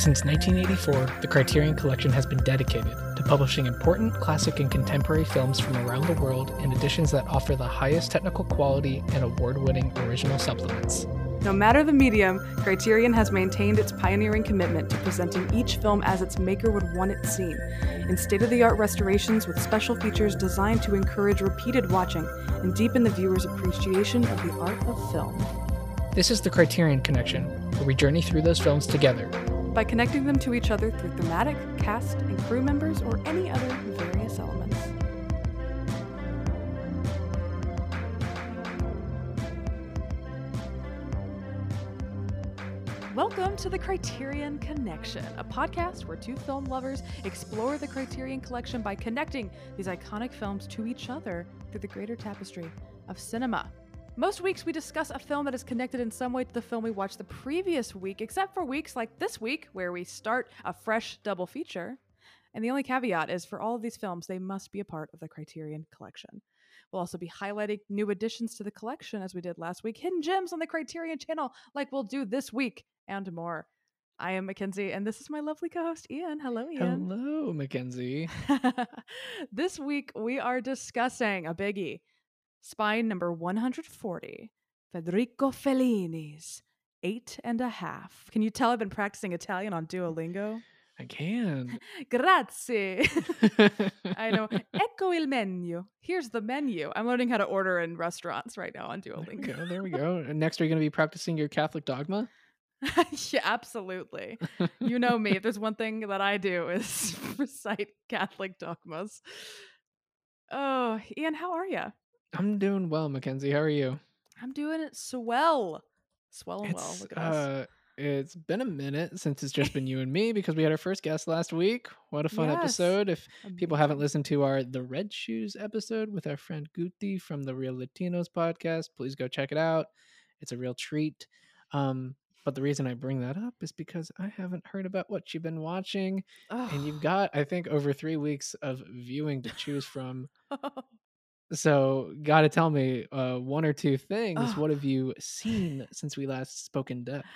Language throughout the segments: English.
Since 1984, the Criterion Collection has been dedicated to publishing important classic and contemporary films from around the world in editions that offer the highest technical quality and award winning original supplements. No matter the medium, Criterion has maintained its pioneering commitment to presenting each film as its maker would want it seen, in state of the art restorations with special features designed to encourage repeated watching and deepen the viewer's appreciation of the art of film. This is the Criterion Connection, where we journey through those films together by connecting them to each other through thematic, cast, and crew members or any other various elements. Welcome to the Criterion Connection, a podcast where two film lovers explore the Criterion Collection by connecting these iconic films to each other through the greater tapestry of cinema. Most weeks we discuss a film that is connected in some way to the film we watched the previous week, except for weeks like this week where we start a fresh double feature. And the only caveat is for all of these films, they must be a part of the Criterion collection. We'll also be highlighting new additions to the collection as we did last week, hidden gems on the Criterion channel, like we'll do this week, and more. I am Mackenzie, and this is my lovely co host, Ian. Hello, Ian. Hello, Mackenzie. this week we are discussing a biggie Spine number 140, Federico Fellini's Eight and a Half. Can you tell I've been practicing Italian on Duolingo? I can. Grazie. I know. Ecco il menu. Here's the menu. I'm learning how to order in restaurants right now on Duolingo. There we go. There we go. And next, are you going to be practicing your Catholic dogma? yeah, absolutely. you know me. If there's one thing that I do is recite Catholic dogmas. Oh, Ian, how are you? I'm doing well, Mackenzie. How are you? I'm doing it swell. Swell and well. Look at uh, us. It's been a minute since it's just been you and me because we had our first guest last week. What a fun yes. episode. If people haven't listened to our The Red Shoes episode with our friend Guti from the Real Latinos podcast, please go check it out. It's a real treat. Um, but the reason I bring that up is because I haven't heard about what you've been watching. Oh. And you've got, I think, over three weeks of viewing to choose from. So, got to tell me uh, one or two things. Oh. What have you seen since we last spoke in depth?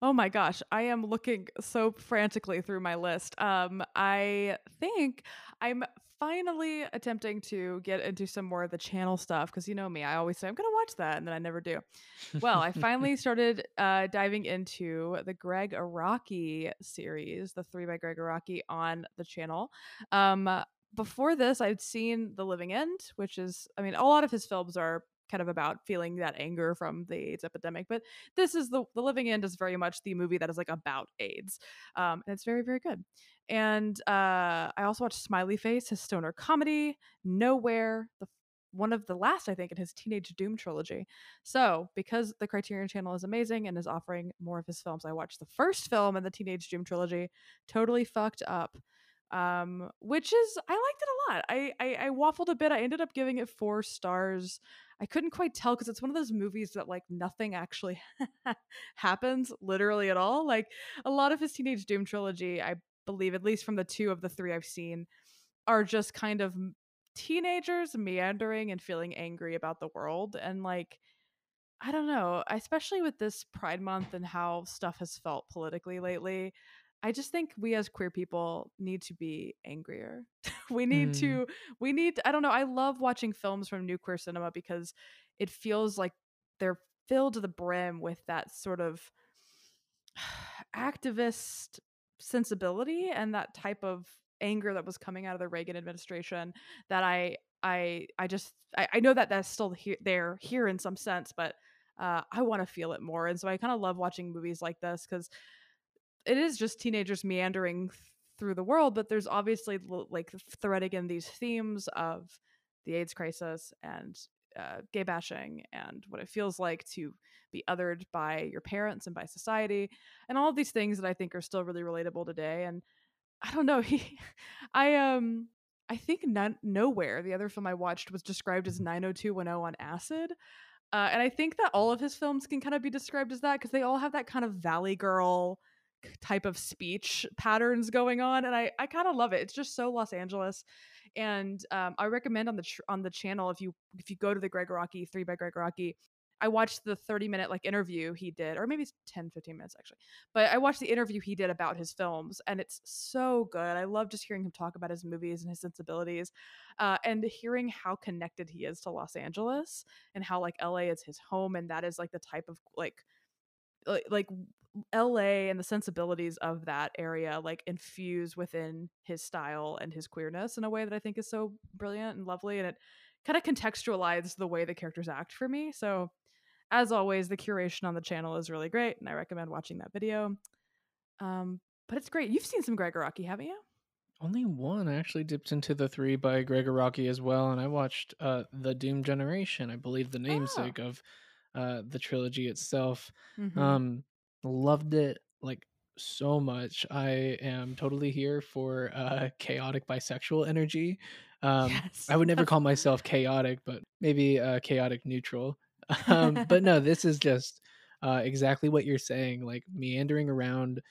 Oh my gosh, I am looking so frantically through my list. Um, I think I'm finally attempting to get into some more of the channel stuff because you know me, I always say I'm gonna watch that and then I never do. Well, I finally started uh, diving into the Gregg Araki series, the three by Gregg Araki on the channel. Um, before this, I'd seen The Living End, which is, I mean, a lot of his films are kind of about feeling that anger from the AIDS epidemic. But this is the the Living End is very much the movie that is like about AIDS, um, and it's very very good. And uh, I also watched Smiley Face, his stoner comedy, Nowhere, the one of the last I think in his Teenage Doom trilogy. So because the Criterion Channel is amazing and is offering more of his films, I watched the first film in the Teenage Doom trilogy. Totally fucked up um, which is I liked it a lot. I, I I waffled a bit. I ended up giving it four stars. I couldn't quite tell because it's one of those movies that like nothing actually happens literally at all. Like a lot of his Teenage Doom trilogy, I believe, at least from the two of the three I've seen, are just kind of teenagers meandering and feeling angry about the world and like I don't know, especially with this Pride Month and how stuff has felt politically lately. I just think we as queer people need to be angrier. we need mm. to we need I don't know, I love watching films from new queer cinema because it feels like they're filled to the brim with that sort of activist sensibility and that type of anger that was coming out of the Reagan administration that I I I just I, I know that that's still here there here in some sense, but uh, I want to feel it more, and so I kind of love watching movies like this because it is just teenagers meandering through the world, but there's obviously like threading in these themes of the AIDS crisis and uh, gay bashing and what it feels like to be othered by your parents and by society and all these things that I think are still really relatable today. And I don't know, he, I um, I think nowhere the other film I watched was described as 90210 on acid. Uh, and I think that all of his films can kind of be described as that because they all have that kind of Valley Girl type of speech patterns going on and i i kind of love it it's just so los angeles and um, i recommend on the tr- on the channel if you if you go to the gregg araki 3 by gregg araki I watched the 30 minute like interview he did, or maybe it's 10, 15 minutes actually. But I watched the interview he did about his films, and it's so good. I love just hearing him talk about his movies and his sensibilities, uh, and hearing how connected he is to Los Angeles and how like LA is his home, and that is like the type of like, like LA and the sensibilities of that area like infuse within his style and his queerness in a way that I think is so brilliant and lovely and it kind of contextualizes the way the characters act for me. So as always, the curation on the channel is really great and I recommend watching that video. Um, but it's great. You've seen some Gregg Araki, haven't you? Only one. I actually dipped into the three by Gregg Araki as well, and I watched uh, the Doom Generation. I believe the namesake oh. of uh, the trilogy itself. Mm-hmm. Um, loved it like so much. I am totally here for uh, chaotic bisexual energy. Um, yes. I would never call myself chaotic, but maybe uh, chaotic neutral. Um, but no, this is just uh, exactly what you're saying, like meandering around,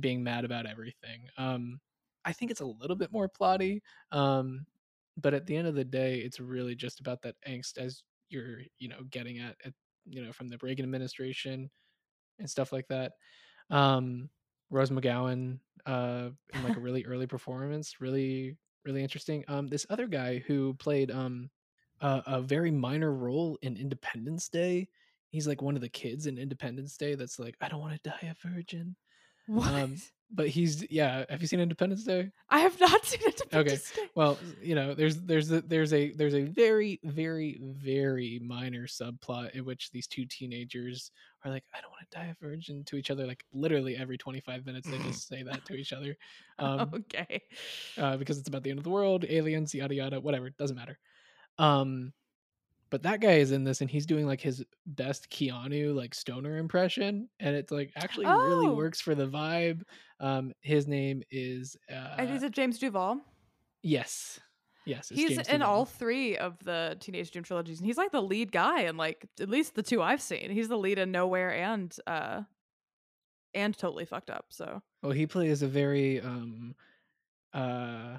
being mad about everything. Um, I think it's a little bit more plotty, um, but at the end of the day, it's really just about that angst as you're, you know, getting at, at you know, from the Reagan administration and stuff like that. Um, Rose McGowan uh, in like a really early performance, really really interesting. Um, this other guy who played um a, a very minor role in Independence Day. He's like one of the kids in Independence Day. That's like, I don't want to die a virgin. What? Um, but he's yeah. Have you seen Independence Day? I have not seen Independence Day. okay. Day. Well, you know, there's there's a, there's a there's a very very very minor subplot in which these two teenagers are like, I don't want to die a virgin to each other. Like literally every 25 minutes, they just say that to each other. Um, okay. Uh, because it's about the end of the world, aliens, yada yada, whatever. Doesn't matter. Um, but that guy is in this and he's doing like his best Keanu like stoner impression and it's like actually oh. really works for the vibe. Um his name is uh And is it James Duval? Yes. Yes, he's James in Duval. all three of the Teenage Doom trilogies, and he's like the lead guy in like at least the two I've seen. He's the lead in Nowhere and uh and Totally Fucked Up. So well, he plays a very um uh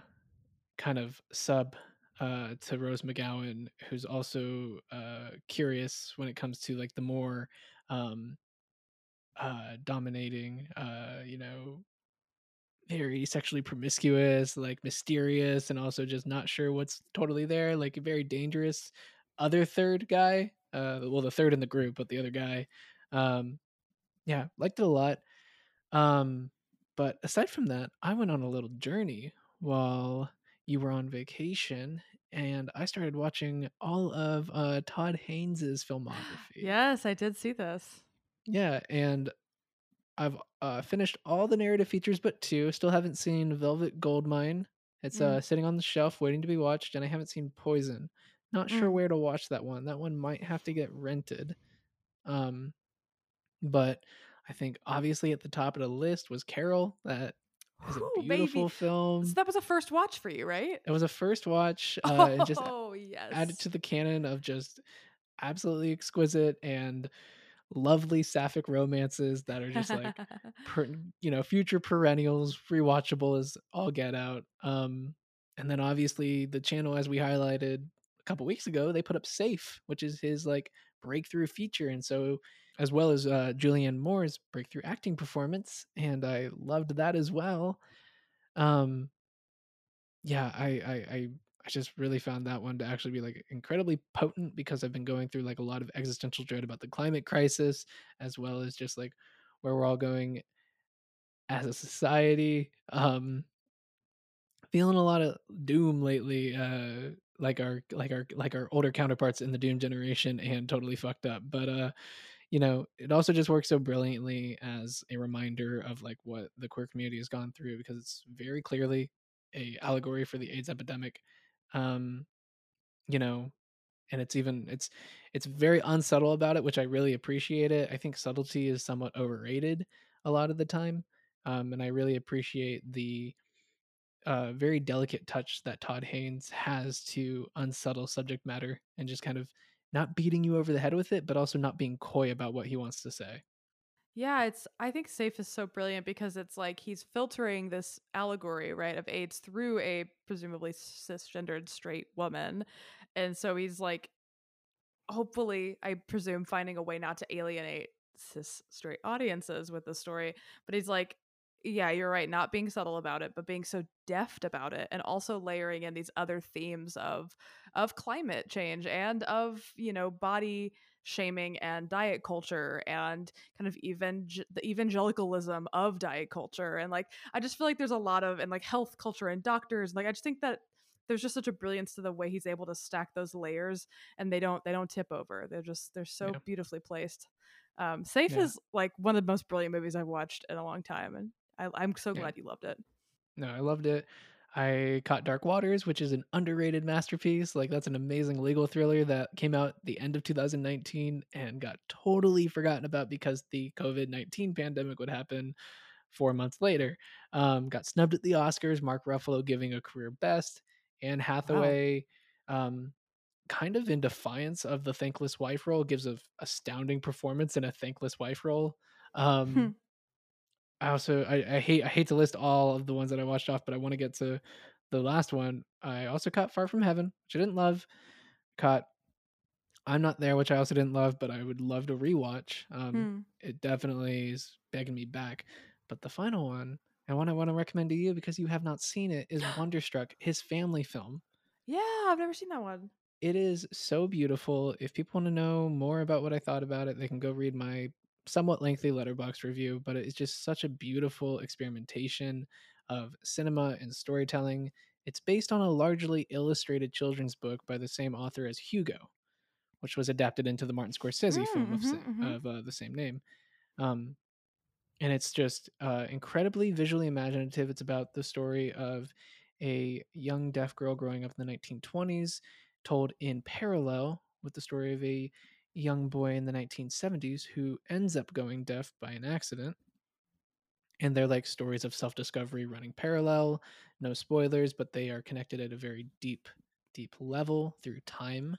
kind of sub uh, to Rose McGowan, who's also uh, curious when it comes to like the more um, uh, dominating, uh, you know, very sexually promiscuous, like mysterious, and also just not sure what's totally there. Like a very dangerous other third guy. Uh, well, the third in the group, but the other guy. Um, yeah, liked it a lot. Um, but aside from that, I went on a little journey while you were on vacation and I started watching all of uh, Todd Haynes's filmography. Yes, I did see this. Yeah, and I've uh, finished all the narrative features but two. Still haven't seen Velvet Goldmine. It's mm. uh, sitting on the shelf waiting to be watched, and I haven't seen Poison. Not mm. sure where to watch that one. That one might have to get rented. Um, but I think obviously at the top of the list was Carol. That is a beautiful baby. film. So that was a first watch for you, right? It was a first watch. Uh, oh, just yes. Added to the canon of just absolutely exquisite and lovely sapphic romances that are just like, per, you know, future perennials, rewatchable as all get out. Um, and then obviously the channel, as we highlighted a couple weeks ago, they put up Safe, which is his like breakthrough feature, and so as well as uh, Julianne Moore's breakthrough acting performance, and I loved that as well. Um, yeah, I, I, I, I just really found that one to actually be like incredibly potent because I've been going through like a lot of existential dread about the climate crisis, as well as just like where we're all going as a society. Um, feeling a lot of doom lately. Uh, like our like our like our older counterparts in the doom generation and totally fucked up but uh you know, it also just works so brilliantly as a reminder of like what the queer community has gone through because it's very clearly a allegory for the AIDS epidemic. Um, you know, and it's even it's it's very unsubtle about it, which I really appreciate it. I think subtlety is somewhat overrated a lot of the time. Um, and I really appreciate the uh, very delicate touch that Todd Haynes has to unsubtle subject matter and just kind of not beating you over the head with it, but also not being coy about what he wants to say. Yeah, it's I think Safe is so brilliant because it's like he's filtering this allegory, right, of AIDS through a presumably cisgendered straight woman. And so he's like hopefully, I presume, finding a way not to alienate cis straight audiences with the story. But he's like, yeah, you're right, not being subtle about it, but being so deft about it and also layering in these other themes of of climate change and of, you know, body shaming and diet culture and kind of even the evangelicalism of diet culture and like I just feel like there's a lot of and like health culture and doctors like I just think that there's just such a brilliance to the way he's able to stack those layers and they don't they don't tip over they're just they're so yeah. beautifully placed um safe yeah. is like one of the most brilliant movies i've watched in a long time and I, am so glad yeah. you loved it. No, I loved it. I caught Dark Waters, which is an underrated masterpiece. Like that's an amazing legal thriller that came out the end of 2019 and got totally forgotten about because the COVID-19 pandemic would happen four months later. Um, got snubbed at the Oscars. Mark Ruffalo giving a career best. Anne Hathaway, wow. um, kind of in defiance of the thankless wife role, gives a astounding performance in a thankless wife role. Um, hmm. I also I, I hate I hate to list all of the ones that I watched off, but I want to get to the last one. I also caught Far From Heaven, which I didn't love. Caught I'm Not There, which I also didn't love, but I would love to rewatch. Um, hmm. It definitely is begging me back. But the final one, and one I want to recommend to you because you have not seen it, is Wonderstruck, his family film. Yeah, I've never seen that one. It is so beautiful. If people want to know more about what I thought about it, they can go read my somewhat lengthy letterbox review, but it's just such a beautiful experimentation of cinema and storytelling. It's based on a largely illustrated children's book by the same author as Hugo, which was adapted into the Martin Scorsese mm, film mm-hmm, of, mm-hmm. of uh, the same name. Um, and it's just uh, incredibly visually imaginative. It's about the story of a young deaf girl growing up in the 1920s, told in parallel with the story of a young boy in the 1970s who ends up going deaf by an accident. And they're like stories of self discovery running parallel. No spoilers, but they are connected at a very deep, deep level through time,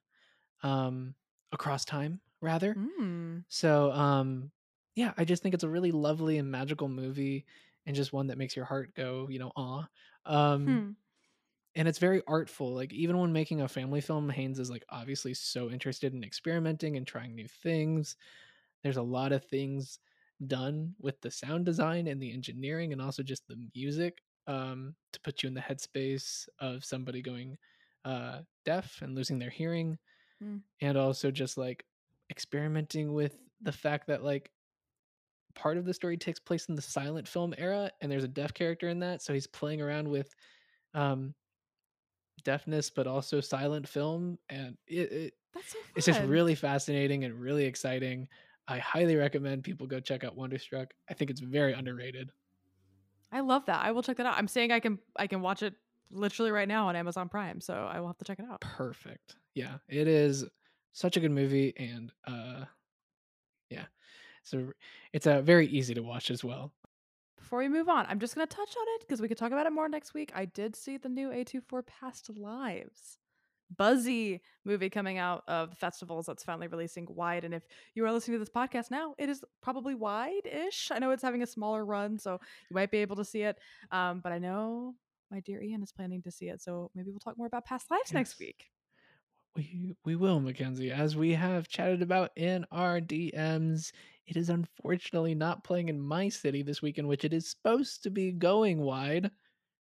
um, across time, rather. Mm. So, um, yeah, I just think it's a really lovely and magical movie and just one that makes your heart go, you know, awe. Um, hmm and it's very artful like even when making a family film haynes is like obviously so interested in experimenting and trying new things there's a lot of things done with the sound design and the engineering and also just the music um, to put you in the headspace of somebody going uh, deaf and losing their hearing mm. and also just like experimenting with the fact that like part of the story takes place in the silent film era and there's a deaf character in that so he's playing around with um, deafness but also silent film and it, it so it's just really fascinating and really exciting. I highly recommend people go check out wonderstruck. I think it's very underrated. I love that. I will check that out. I'm saying i can i can watch it literally right now on amazon prime so i will have to check it out. Perfect. Yeah it is such a good movie and uh yeah so it's a very easy to watch as well before we move on, I'm just going to touch on it because we could talk about it more next week. I did see the new A24 Past Lives buzzy movie coming out of the festivals that's finally releasing wide. And if you are listening to this podcast now, it is probably wide ish. I know it's having a smaller run, so you might be able to see it. Um, but I know my dear Ian is planning to see it. So maybe we'll talk more about past lives yes. next week. We we will, Mackenzie, as we have chatted about in our DMs. It is unfortunately not playing in my city this weekend, which it is supposed to be going wide.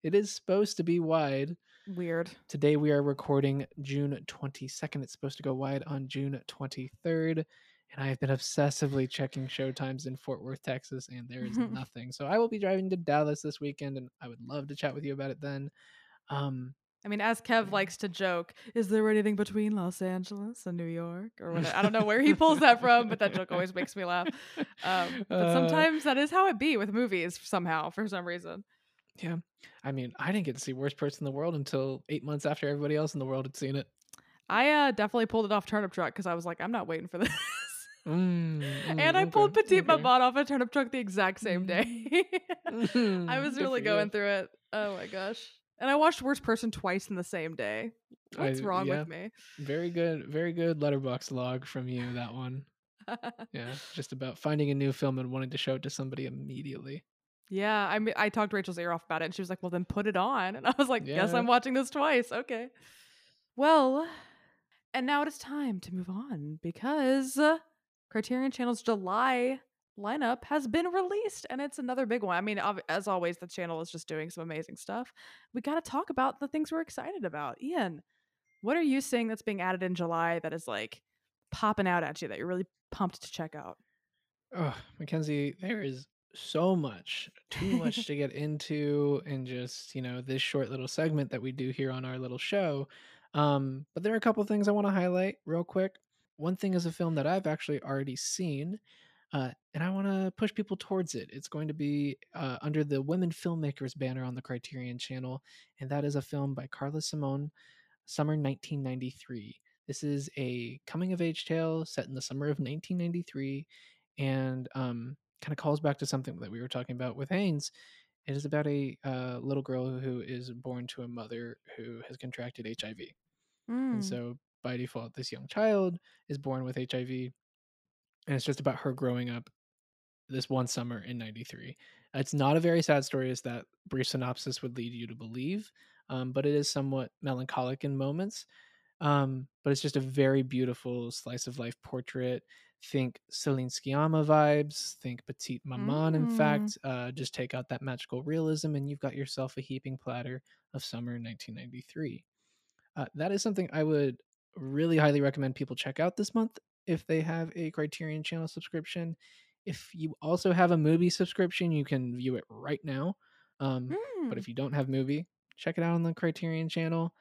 It is supposed to be wide. Weird. Today we are recording June 22nd. It's supposed to go wide on June 23rd. And I have been obsessively checking showtimes in Fort Worth, Texas, and there is nothing. So I will be driving to Dallas this weekend, and I would love to chat with you about it then. Um, I mean, as Kev likes to joke, is there anything between Los Angeles and New York or what? I don't know where he pulls that from, but that joke always makes me laugh. Um, but uh, sometimes that is how it be with movies somehow for some reason. Yeah, I mean, I didn't get to see Worst Person in the World until eight months after everybody else in the world had seen it. I uh, definitely pulled it off Turnip Truck because I was like, I'm not waiting for this. Mm, mm, and I okay, pulled Petite okay. Maman off a turnip truck the exact same day. Mm. I was really going through it. Oh my gosh. And I watched Worst Person twice in the same day. What's I, wrong yeah, with me? Very good, very good letterbox log from you. That one. yeah, just about finding a new film and wanting to show it to somebody immediately. Yeah, I mean, I talked Rachel's ear off about it, and she was like, "Well, then put it on." And I was like, yeah. "Guess I'm watching this twice." Okay. Well, And now it is time to move on because Criterion Channel's July lineup has been released and it's another big one. I mean, as always, the channel is just doing some amazing stuff. We got to talk about the things we're excited about. Ian, what are you seeing that's being added in July that is like popping out at you that you're really pumped to check out? Oh, Mackenzie, there is so much, too much to get into in just, you know, this short little segment that we do here on our little show. Um, but there are a couple things I want to highlight real quick. One thing is a film that I've actually already seen, uh, and I want to push people towards it. It's going to be uh, under the Women Filmmakers banner on the Criterion Channel, and that is a film by Carla Simón, Summer 1993. This is a coming of age tale set in the summer of 1993, and um, kind of calls back to something that we were talking about with Haynes. It is about a uh, little girl who is born to a mother who has contracted HIV. Mm. And so by default, this young child is born with HIV. And it's just about her growing up this one summer in 93. It's not a very sad story, as that brief synopsis would lead you to believe, um, but it is somewhat melancholic in moments. Um, but it's just a very beautiful slice of life portrait think Celine Sciamma vibes, think Petite Maman, mm. in fact. Uh, just take out that magical realism and you've got yourself a heaping platter of summer 1993. Uh, that is something I would really highly recommend people check out this month if they have a Criterion Channel subscription. If you also have a MUBI subscription, you can view it right now. Um, mm. But if you don't have MUBI, check it out on the Criterion Channel.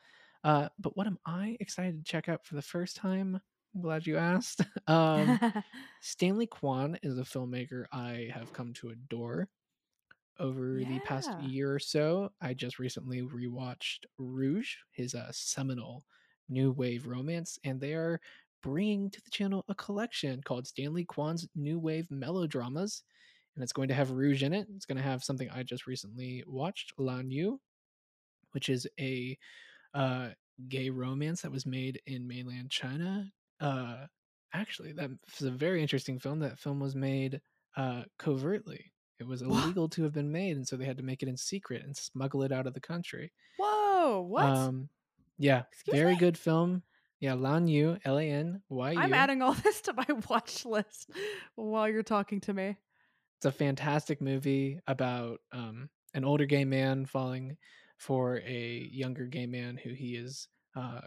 Uh, but what am I excited to check out for the first time? I'm glad you asked. Um, Stanley Kwan is a filmmaker I have come to adore over yeah. the past year or so. I just recently rewatched Rouge, his uh, seminal new wave romance, and they are bringing to the channel a collection called Stanley Kwan's New Wave Melodramas. And it's going to have Rouge in it. It's going to have something I just recently watched, Lan Yu, which is a uh, gay romance that was made in mainland China uh, actually, that is a very interesting film. That film was made uh, covertly. It was illegal to have been made, and so they had to make it in secret and smuggle it out of the country. Whoa! What? Um, yeah, Excuse very me? good film. Yeah, Lan Yu, L A N Y U. I'm adding all this to my watch list while you're talking to me. It's a fantastic movie about um, an older gay man falling for a younger gay man who he is uh,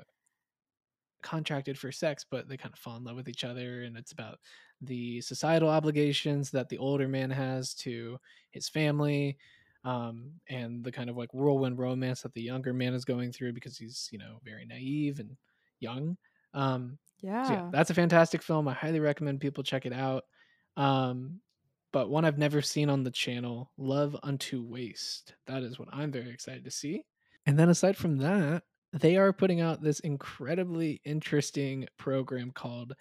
contracted for sex, but they kind of fall in love with each other. And it's about the societal obligations that the older man has to his family um, and the kind of like whirlwind romance that the younger man is going through because he's, you know, very naive and young. Um, yeah. So yeah, that's a fantastic film. I highly recommend people check it out. Um, but one I've never seen on the channel, Love Unto Waste. That is what I'm very excited to see. And then aside from that, they are putting out this incredibly interesting program called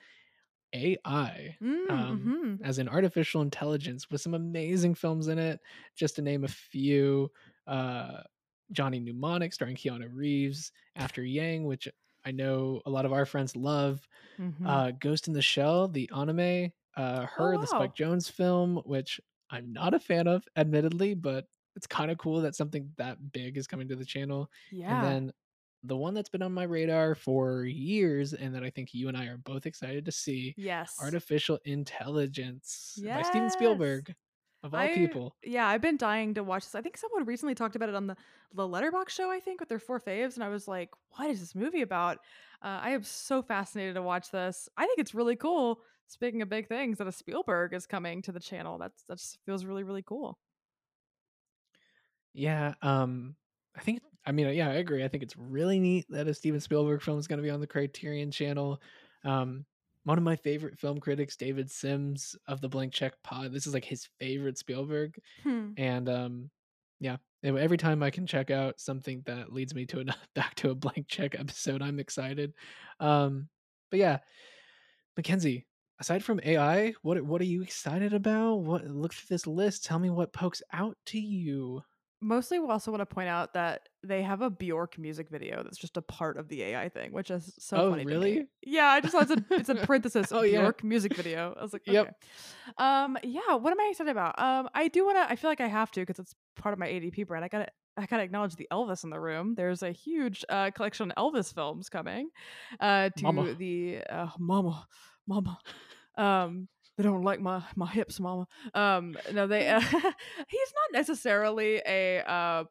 AI, mm, um, mm-hmm. as an artificial intelligence with some amazing films in it. Just to name a few, uh, Johnny Mnemonic starring Keanu Reeves, After Yang, which I know a lot of our friends love, mm-hmm. uh, Ghost in the Shell, the anime, uh, Her, oh, wow. the Spike Jonze film, which I'm not a fan of, admittedly, but it's kind of cool that something that big is coming to the channel. Yeah. And then the one that's been on my radar for years and that I think you and I are both excited to see. Yes. Artificial Intelligence yes. by Steven Spielberg. Of all I, people. Yeah, I've been dying to watch this. I think someone recently talked about it on the the Letterboxd show, I think, with their four faves, and I was like, "What is this movie about?" Uh, I am so fascinated to watch this. I think it's really cool. Speaking of big things, that a Spielberg is coming to the channel. That's that just feels really really cool. Yeah, um, I think I mean, yeah, I agree. I think it's really neat that a Steven Spielberg film is going to be on the Criterion Channel. Um, one of my favorite film critics, David Sims of the Blank Check Pod, this is like his favorite Spielberg, hmm. and um, yeah, every time I can check out something that leads me to a back to a Blank Check episode, I'm excited. Um, but yeah, Mackenzie, aside from AI, what what are you excited about? What look through this list. Tell me what pokes out to you mostly we also want to point out that they have a Bjork music video that's just a part of the AI thing, which is so oh, funny. really? Yeah, I just thought it's a, it's a parenthesis oh, Bjork yeah. music video. I was like, okay. Yep. Um, yeah, what am I excited about? Um, I do want to. I feel like I have to because it's part of my ADP brand. I gotta I gotta acknowledge the Elvis in the room. There's a huge uh, collection of Elvis films coming uh, to Mama. the uh, Mama, Mama. Um, they don't like my my hips, Mama. Um, no, they. Uh, he's not necessarily a uh,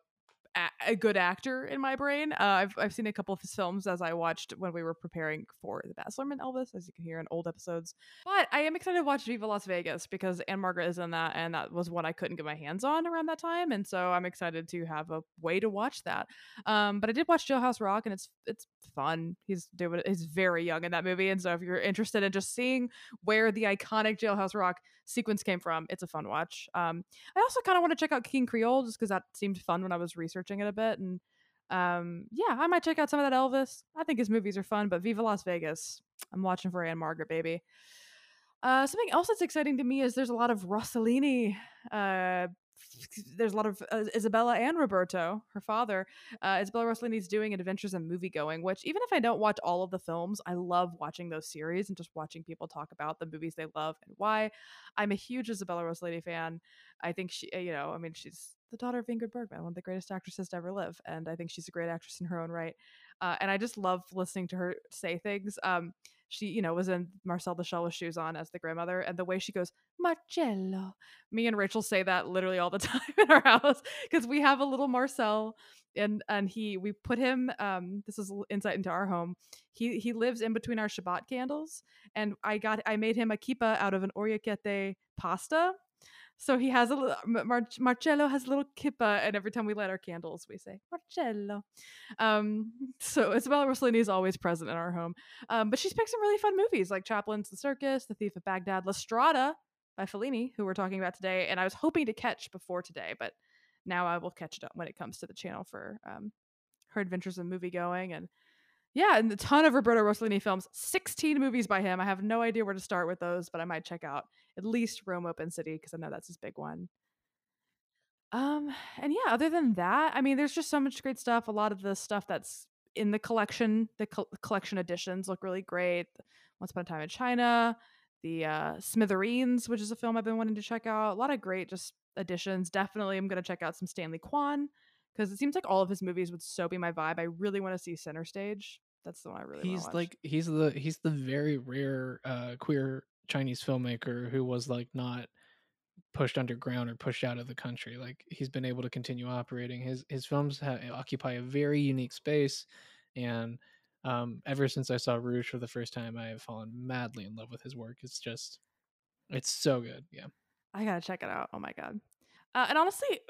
a, good actor in my brain. Uh, I've I've seen a couple of his films as I watched when we were preparing for the Baz Luhrmann Elvis, as you can hear in old episodes. But I am excited to watch Viva Las Vegas because Ann-Margret is in that, and that was one I couldn't get my hands on around that time, and so I'm excited to have a way to watch that. Um, but I did watch Jailhouse Rock, and it's it's fun. He's doing he's very young in that movie, and so if you're interested in just seeing where the iconic Jailhouse Rock sequence came from. It's a fun watch. Um, I also kind of want to check out King Creole just because that seemed fun when I was researching it a bit. And um, yeah, I might check out some of that Elvis. I think his movies are fun, but Viva Las Vegas, I'm watching for Ann-Margret, baby. Uh, something else that's exciting to me is there's a lot of Rossellini uh, there's a lot of uh, Isabella and Roberto, her father. Uh, Isabella Rossellini's doing Adventures in Movie Going, which even if I don't watch all of the films, I love watching those series and just watching people talk about the movies they love and why. I'm a huge Isabella Rossellini fan. I think she, you know, I mean, she's the daughter of Ingrid Bergman, one of the greatest actresses to ever live, and I think she's a great actress in her own right. Uh, and I just love listening to her say things. Um, she, you know, was in Marcel the Shell with shoes on as the grandmother, and the way she goes, Marcello. Me and Rachel say that literally all the time in our house because we have a little Marcel, and and he we put him. Um, this is insight into our home. He he lives in between our Shabbat candles, and I got I made him a kippah out of an orecchiette pasta so he has a little, Mar- Marcello has a little kippa, and every time we light our candles, we say Marcello. Um, so Isabella Rossellini is always present in our home. Um, but she's picked some really fun movies like Chaplin's The Circus, The Thief of Baghdad, La Strada by Fellini, who we're talking about today. And I was hoping to catch before today, but now I will catch it up when it comes to the channel for um, her adventures in movie going and yeah, and a ton of Roberto Rossellini films, 16 movies by him. I have no idea where to start with those, but I might check out at least Rome Open City because I know that's his big one. Um, and yeah, other than that, I mean, there's just so much great stuff. A lot of the stuff that's in the collection, the co- collection editions look really great. Once Upon a Time in China, the uh, Smithereens, which is a film I've been wanting to check out. A lot of great just additions. Definitely, I'm going to check out some Stanley Kwan because it seems like all of his movies would so be my vibe. I really want to see Center Stage. That's the one I really. He's like he's the he's the very rare uh, queer Chinese filmmaker who was like not pushed underground or pushed out of the country. Like he's been able to continue operating. His his films ha- occupy a very unique space, and um, ever since I saw Rouge for the first time, I have fallen madly in love with his work. It's just, it's so good. Yeah, I gotta check it out. Oh my god! Uh, and honestly,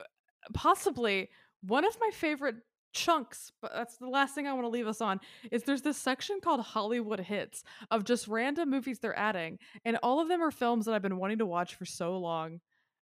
possibly one of my favorite chunks, but that's the last thing I want to leave us on, is there's this section called Hollywood Hits of just random movies they're adding. And all of them are films that I've been wanting to watch for so long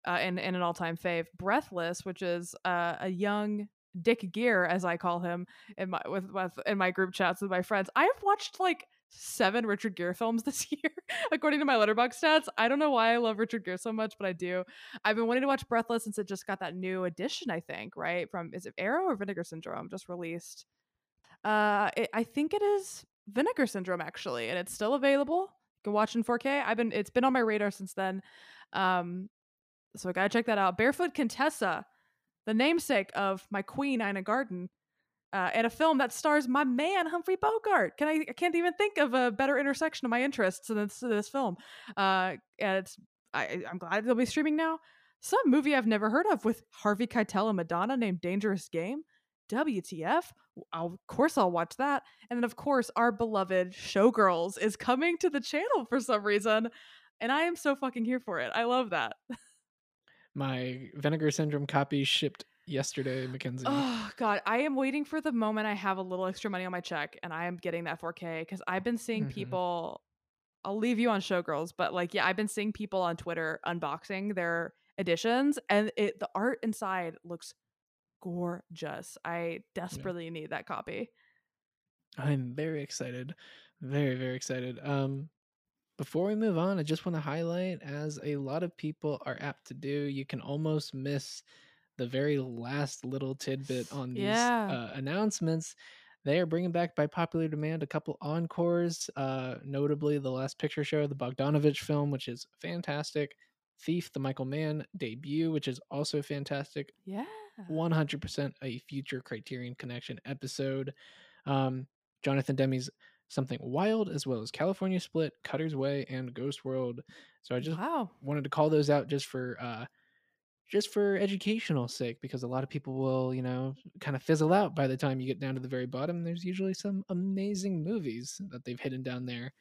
uh, and, and an all time fave. Breathless, which is uh, a young Dick Gere, as I call him in my with, with in my group chats with my friends. I have watched like seven Richard Gere films this year, according to my Letterboxd stats. I don't know why I love Richard Gere so much, but I do. I've been wanting to watch Breathless since it just got that new edition, I think, right? From is it Arrow or Vinegar Syndrome just released? Uh, it, I think it is Vinegar Syndrome actually, and it's still available. You can watch in 4K. I've been it's been on my radar since then. Um, so I gotta check that out. Barefoot Contessa, the namesake of my queen Ina Garten, uh, and a film that stars my man Humphrey Bogart. Can I? I can't even think of a better intersection of my interests than this, this film. Uh, and it's I, I'm glad they'll be streaming now. Some movie I've never heard of with Harvey Keitel and Madonna named Dangerous Game. WTF? I'll, of course, I'll watch that. And then, of course, our beloved Showgirls is coming to the channel for some reason, and I am so fucking here for it. I love that. My Vinegar Syndrome copy shipped yesterday, Mackenzie. Oh god, I am waiting for the moment I have a little extra money on my check and I am getting that 4K because I've been seeing mm-hmm. people. I'll leave you on Showgirls, but like, yeah, I've been seeing people on Twitter unboxing their editions, and it the art inside looks gorgeous. I desperately yeah. need that copy. I'm very excited, very very excited. Um, before we move on, I just want to highlight, as a lot of people are apt to do, you can almost miss the very last little tidbit on these yeah. uh, announcements. They are bringing back by popular demand a couple encores, uh, notably the Last Picture Show, the Bogdanovich film, which is fantastic. Thief, the Michael Mann debut, which is also fantastic. Yeah. 100% a future Criterion Connection episode. Um, Jonathan Demme's Something Wild, as well as California Split, Cutter's Way, and Ghost World. So I just wow. wanted to call those out just for uh, just for educational sake, because a lot of people will, you know, kind of fizzle out by the time you get down to the very bottom. There's usually some amazing movies that they've hidden down there.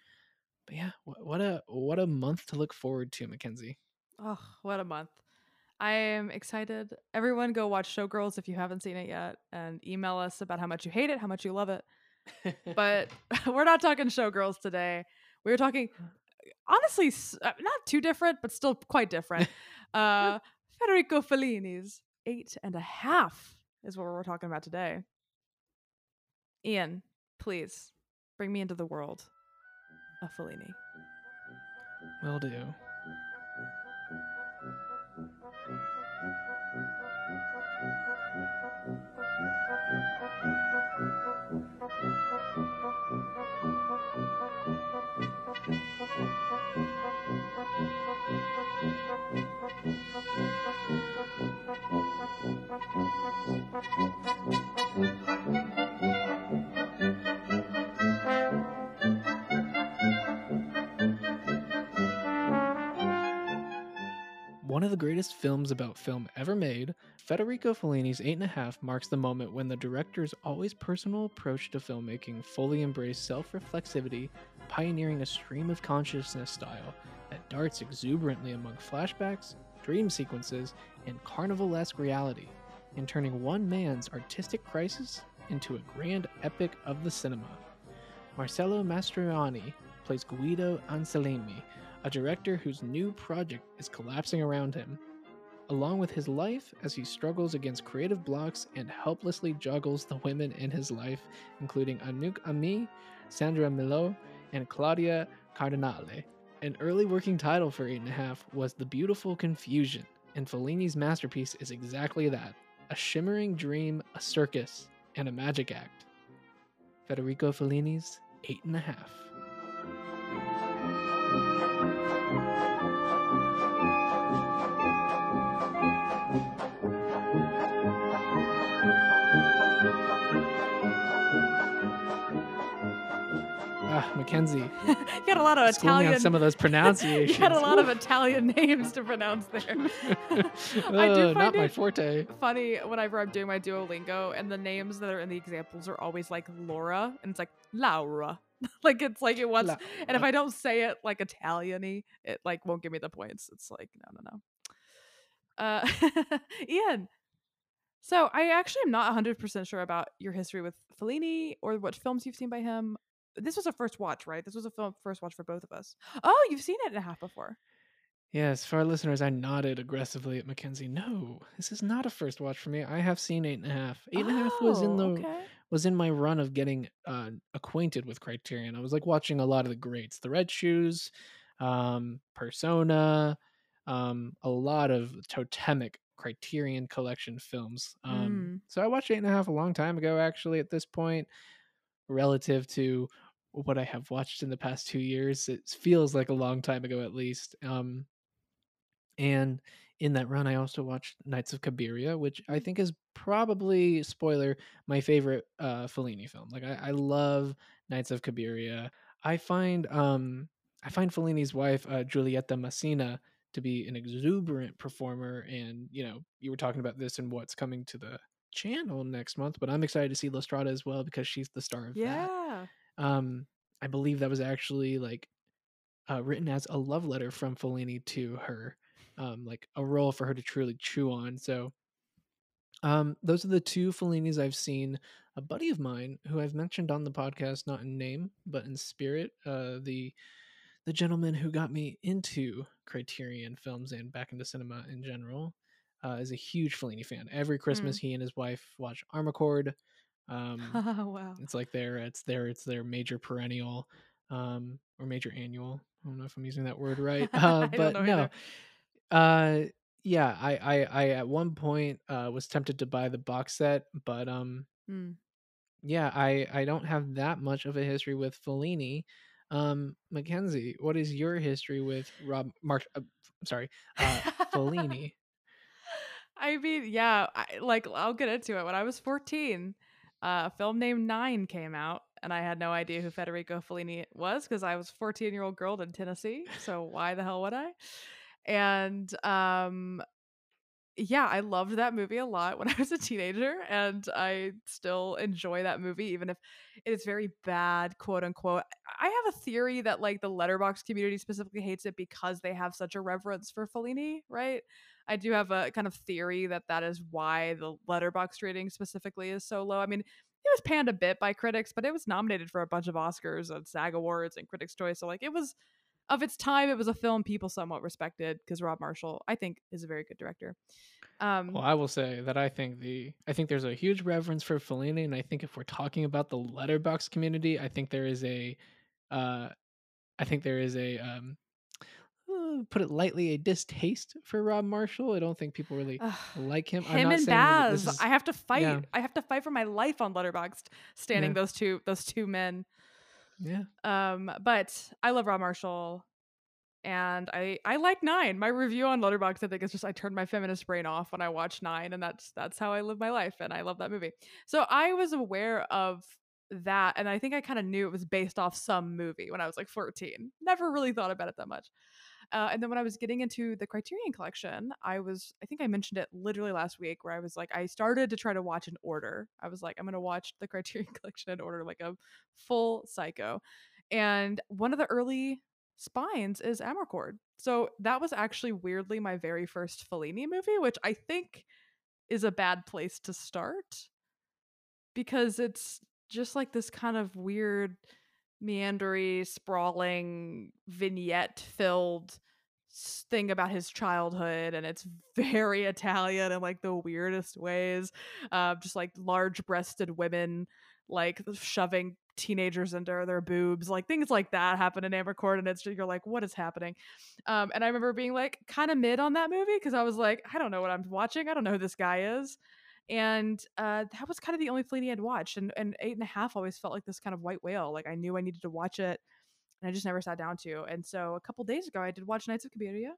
But yeah, what a what a month to look forward to, Mackenzie. Oh, what a month. I am excited. Everyone go watch Showgirls if you haven't seen it yet and email us about how much you hate it, how much you love it. but we're not talking Showgirls today. We were talking honestly uh, not too different, but still quite different. Uh Federico Fellini's Eight and a Half is what we're talking about today. Ian, please bring me into the world of Fellini. Will do. One of the greatest films about film ever made, Federico Fellini's Eight and a Half marks the moment when the director's always personal approach to filmmaking fully embraced self reflexivity, pioneering a stream of consciousness style that darts exuberantly among flashbacks, dream sequences, and carnival esque reality, and turning one man's artistic crisis into a grand epic of the cinema. Marcello Mastroianni plays Guido Anselmi, a director whose new project is collapsing around him, along with his life as he struggles against creative blocks and helplessly juggles the women in his life, including Anouk Aimée, Sandra Milo, and Claudia Cardinale. An early working title for Eight and a Half was The Beautiful Confusion, and Fellini's masterpiece is exactly that a shimmering dream, a circus, and a magic act. Federico Fellini's Eight and a Half. Mackenzie. you got a lot of Italian. some of those pronunciations. you got a lot of Italian names to pronounce there. I Uh, do not find my forte. funny whenever I'm doing my Duolingo and the names that are in the examples are always like Laura and it's like Laura. like it's like it wants La- and if I don't say it like Italian-y, it like won't give me the points. It's like no no no. Uh Ian. So I actually am not 100% sure about your history with Fellini or what films you've seen by him. This was a first watch, right? This was a film first watch for both of us. Oh, you've seen it in a half before. Yes, for our listeners, I nodded aggressively at Mackenzie. No, this is not a first watch for me. I have seen eight and a half. Eight and a half was in the Oh, okay. was in my run of getting uh, acquainted with Criterion. I was like watching a lot of the greats, the Red Shoes, um, Persona, um, a lot of totemic Criterion collection films. Um, So I watched eight and a half a long time ago, actually. At this point, relative to what I have watched in the past two years, it feels like a long time ago at least. Um, and in that run, I also watched Nights of Cabiria, which I think is probably spoiler my favorite uh, Fellini film. Like I, I love Nights of Cabiria. I find um I find Fellini's wife uh, Giulietta Masina to be an exuberant performer, and you know you were talking about this and what's coming to the channel next month, but I'm excited to see La Strada as well because she's the star of that. Yeah. Um, I believe that was actually like uh, written as a love letter from Fellini to her, um, like a role for her to truly chew on. So, um, those are the two Fellinis I've seen. A buddy of mine who I've mentioned on the podcast, not in name but in spirit, uh, the the gentleman who got me into Criterion films and back into cinema in general, uh, is a huge Fellini fan. Every Christmas, he and his wife watch Amarcord. Um, wow. it's like their it's their it's their major perennial um or major annual i don't know if i'm using that word right uh but no uh yeah I, I i at one point uh was tempted to buy the box set but um Mm. yeah i i don't have that much of a history with fellini Um, Mackenzie, what is your history with Rob Mark? Uh, I'm sorry, uh, Fellini. I mean, yeah, I, like I'll get into it. When I was 14, uh, a film named Nine came out, and I had no idea who Federico Fellini was because I was a 14 year old girl in Tennessee. So why the hell would I? And um, yeah, I loved that movie a lot when I was a teenager, and I still enjoy that movie, even if it is very bad, quote unquote. I have a theory that like the Letterboxd community specifically hates it because they have such a reverence for Fellini, right? I do have a kind of theory that that is why the Letterboxd rating specifically is so low. I mean, it was panned a bit by critics, but it was nominated for a bunch of Oscars and SAG Awards and Critics' Choice, so like it was of its time, it was a film people somewhat respected because Rob Marshall, I think, is a very good director. Um, well, I will say that I think the I think there's a huge reverence for Fellini, and I think if we're talking about the Letterboxd community, I think there is a, uh, I think there is a um, uh, put it lightly, a distaste for Rob Marshall. I don't think people really like him. Him and Baz. Is, I have to fight. Yeah. I have to fight for my life on Letterboxd, standing yeah. those two those two men. Yeah. Um, but I love Rob Marshall and I I like Nine. My review on Letterboxd I think is just I turned my feminist brain off when I watched Nine, and that's that's how I live my life, and I love that movie. So I was aware of that, and I think I kind of knew it was based off some movie when I was like 14. Never really thought about it that much. Uh, and then when I was getting into the Criterion collection, I was, I think I mentioned it literally last week where I was like, I started to try to watch an order. I was like, I'm going to watch the Criterion collection in order, like a full psycho. And one of the early spines is Amarcord. So that was actually weirdly my very first Fellini movie, which I think is a bad place to start because it's just like this kind of weird meandery, sprawling, vignette filled thing about his childhood and it's very italian in like the weirdest ways uh, just like large breasted women like shoving teenagers into their boobs like things like that happen in Amarcord and it's you're like what is happening? Um, and i remember being like kind of mid on that movie because i was like i don't know what i'm watching i don't know who this guy is and uh, that was kind of the only Fellini I'd watched. And, and eight and a half always felt like this kind of white whale. Like I knew I needed to watch it, and I just never sat down to. And so a couple days ago, I did watch Nights of Cabiria,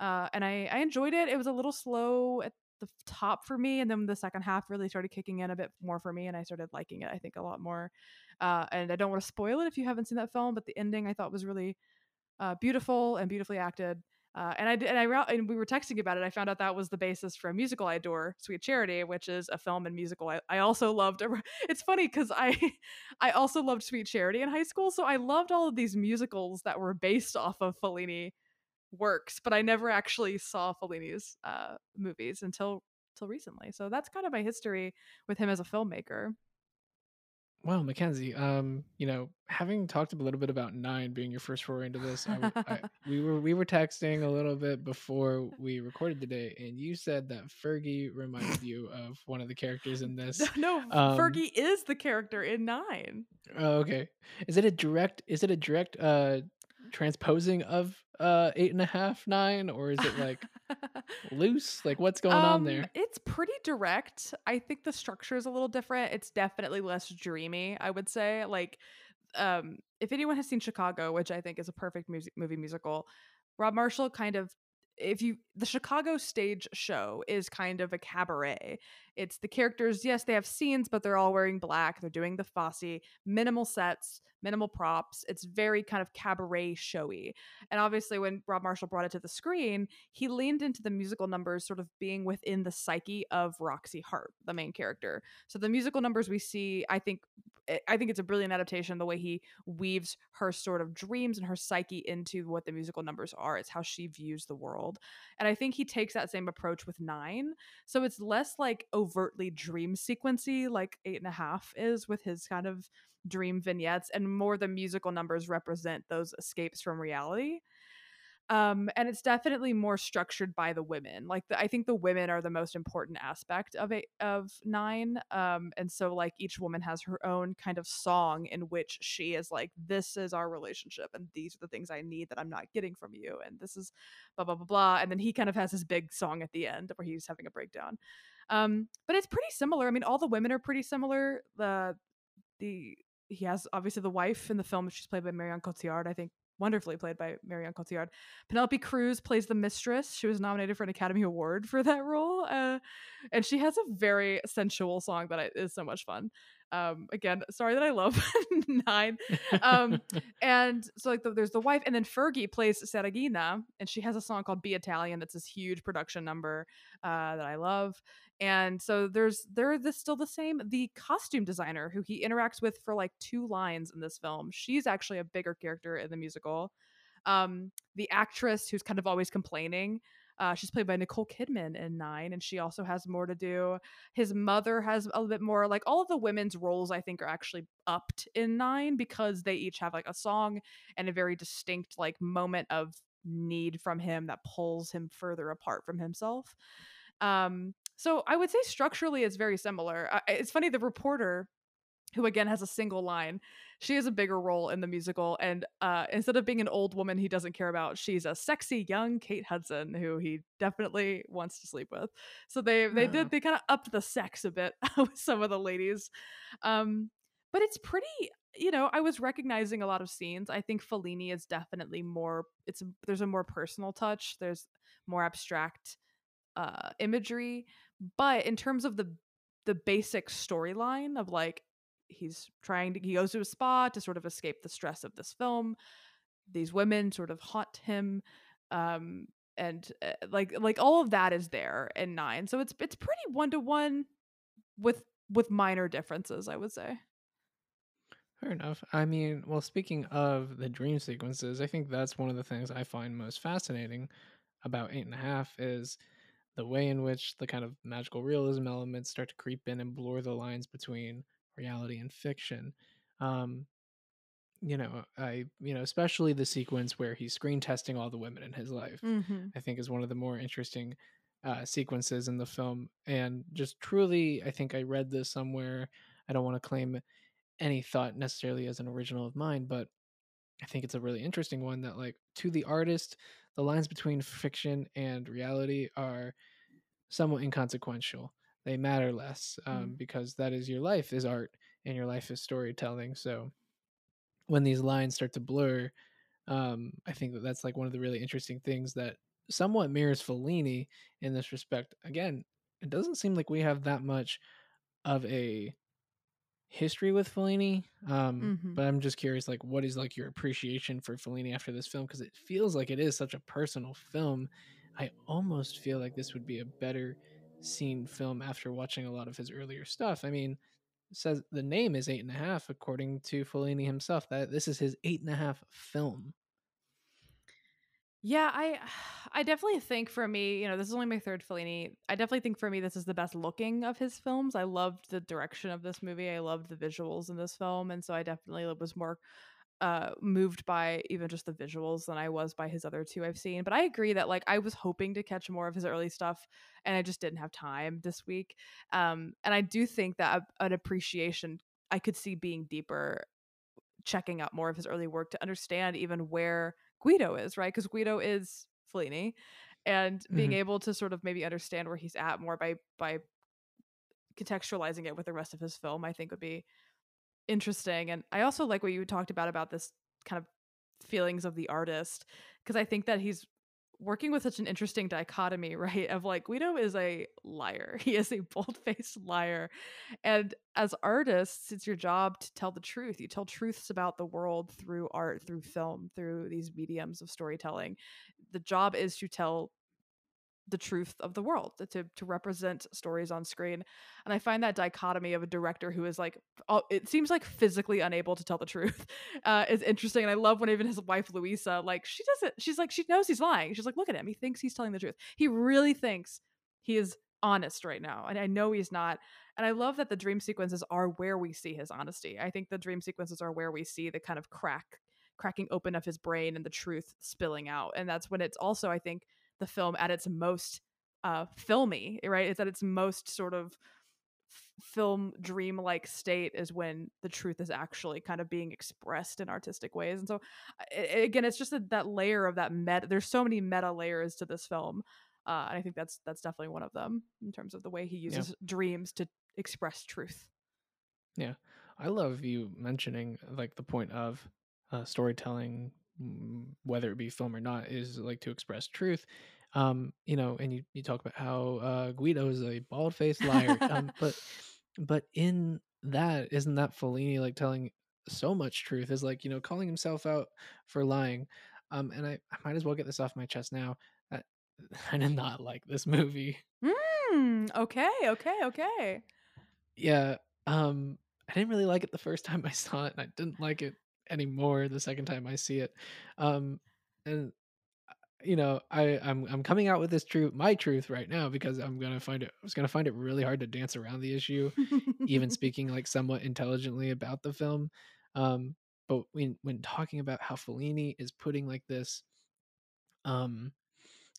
uh, and I, I enjoyed it. It was a little slow at the top for me, and then the second half really started kicking in a bit more for me, and I started liking it. I think a lot more. Uh, and I don't want to spoil it if you haven't seen that film, but the ending I thought was really uh, beautiful and beautifully acted. Uh, and I and I and we were texting about it. I found out that was the basis for a musical I adore, Sweet Charity, which is a film and musical I, I also loved. It's funny because I I also loved Sweet Charity in high school, so I loved all of these musicals that were based off of Fellini works, but I never actually saw Fellini's uh, movies until until recently. So that's kind of my history with him as a filmmaker. Well, McKenzie, um, you know, having talked a little bit about nine being your first foray into this, I, I, we were we were texting a little bit before we recorded today, and you said that Fergie reminded you of one of the characters in this. No, um, Fergie is the character in nine. Oh, okay. Is it a direct? Is it a direct uh transposing of uh eight and a half nine or is it like loose? Like what's going um, on there? it's pretty direct. I think the structure is a little different. It's definitely less dreamy i would say. Like um if anyone has seen chicago which i think is a perfect music movie musical rob marshall kind of if you the Chicago stage show is kind of a cabaret. It's the characters, yes, they have scenes, but they're all wearing black. They're doing the Fosse, minimal sets, minimal props. It's very kind of cabaret showy. And obviously, when Rob Marshall brought it to the screen, he leaned into the musical numbers sort of being within the psyche of Roxy Hart, the main character. So the musical numbers we see, I think, I think it's a brilliant adaptation. The way he weaves her sort of dreams and her psyche into what the musical numbers are. It's how she views the world. And I think he takes that same approach with Nine. So it's less like overtly dream sequency like Eight and a Half is with his kind of dream vignettes and more the musical numbers represent those escapes from reality um and it's definitely more structured by the women like the, i think the women are the most important aspect of it of nine um and so like each woman has her own kind of song in which she is like this is our relationship and these are the things i need that i'm not getting from you and this is blah blah blah blah and then he kind of has his big song at the end where he's having a breakdown um but it's pretty similar i mean all the women are pretty similar the the he has obviously the wife in the film. She's played by Marion Cotillard. I think wonderfully played by Marion Cotillard. Penelope Cruz plays the mistress. She was nominated for an Academy Award for that role, uh, and she has a very sensual song that is so much fun. Um, again, sorry that I love nine. Um, and so like the, there's the wife, and then Fergie plays Saraghina, and she has a song called "Be Italian." That's this huge production number uh, that I love. And so there's they're the, still the same. The costume designer who he interacts with for like two lines in this film, she's actually a bigger character in the musical. Um, the actress who's kind of always complaining uh, she's played by Nicole Kidman in Nine, and she also has more to do. His mother has a little bit more. Like all of the women's roles, I think, are actually upped in Nine because they each have like a song and a very distinct like moment of need from him that pulls him further apart from himself. Um, so I would say structurally it's very similar. Uh, it's funny the reporter who again has a single line. She has a bigger role in the musical, and uh, instead of being an old woman he doesn't care about, she's a sexy young Kate Hudson who he definitely wants to sleep with. So they they did they kind of upped the sex a bit with some of the ladies, um, but it's pretty. You know, I was recognizing a lot of scenes. I think Fellini is definitely more. It's there's a more personal touch. There's more abstract uh, imagery, but in terms of the the basic storyline of like he's trying to he goes to a spa to sort of escape the stress of this film. These women sort of haunt him um and uh, like like all of that is there in 9 so it's it's pretty one to one with with minor differences i would say. Fair enough. I mean well speaking of the dream sequences i think that's one of the things i find most fascinating about eight and a half is the way in which the kind of magical realism elements start to creep in and blur the lines between reality and fiction. Um, you know, I you know, especially the sequence where he's screen testing all the women in his life. Mm-hmm. I think is one of the more interesting uh, sequences in the film, and just truly, I think I read this somewhere. I don't want to claim any thought necessarily as an original of mine, but I think it's a really interesting one that, like, to the artist, the lines between fiction and reality are somewhat inconsequential they matter less um, mm. because that is your life is art and your life is storytelling so when these lines start to blur um, i think that that's like one of the really interesting things that somewhat mirrors Fellini in this respect again it doesn't seem like we have that much of a history with Fellini. Um, mm-hmm. But I'm just curious, like, what is like your appreciation for Fellini after this film? Because it feels like it is such a personal film. I almost feel like this would be a better seen film after watching a lot of his earlier stuff. I mean, says the name is eight and a half according to Fellini himself. That this is his eight and a half film. Yeah, I I definitely think for me, you know, this is only my third Fellini. I definitely think for me this is the best looking of his films. I loved the direction of this movie. I loved the visuals in this film, and so I definitely was more uh moved by even just the visuals than I was by his other two I've seen. But I agree that like I was hoping to catch more of his early stuff and I just didn't have time this week. Um and I do think that an appreciation I could see being deeper checking out more of his early work to understand even where Guido is, right? Cuz Guido is Fellini and being mm-hmm. able to sort of maybe understand where he's at more by by contextualizing it with the rest of his film I think would be interesting. And I also like what you talked about about this kind of feelings of the artist because I think that he's working with such an interesting dichotomy, right? Of like Guido is a liar. He is a bold-faced liar. And as artists, it's your job to tell the truth. You tell truths about the world through art, through film, through these mediums of storytelling. The job is to tell the truth of the world to to represent stories on screen and i find that dichotomy of a director who is like it seems like physically unable to tell the truth uh, is interesting and i love when even his wife Luisa like she doesn't she's like she knows he's lying she's like look at him he thinks he's telling the truth. He really thinks he is honest right now and i know he's not and i love that the dream sequences are where we see his honesty. I think the dream sequences are where we see the kind of crack cracking open of his brain and the truth spilling out and that's when it's also i think the film at its most uh, filmy, right? It's at its most sort of film dream like state is when the truth is actually kind of being expressed in artistic ways and so again it's just a, that layer of that meta there's so many meta layers to this film uh, and i think that's that's definitely one of them in terms of the way he uses yeah. dreams to express truth yeah I love you mentioning like the point of uh, storytelling, whether it be film or not, is like to express truth. Um, you know, and you, you talk about how uh, Guido is a bald faced liar. um, but but in that, isn't that Fellini like telling so much truth? Is like you know calling himself out for lying. Um, and I, I might as well get this off my chest now. I, I did not like this movie. Mm, okay, okay, okay. Yeah. Um, I didn't really like it the first time I saw it, and I didn't like it anymore the second time I see it. Um, and uh, you know, I I'm I'm coming out with this truth, my truth right now because I'm gonna find it. I was gonna find it really hard to dance around the issue, even speaking like somewhat intelligently about the film. Um, but when when talking about how Fellini is putting like this, um,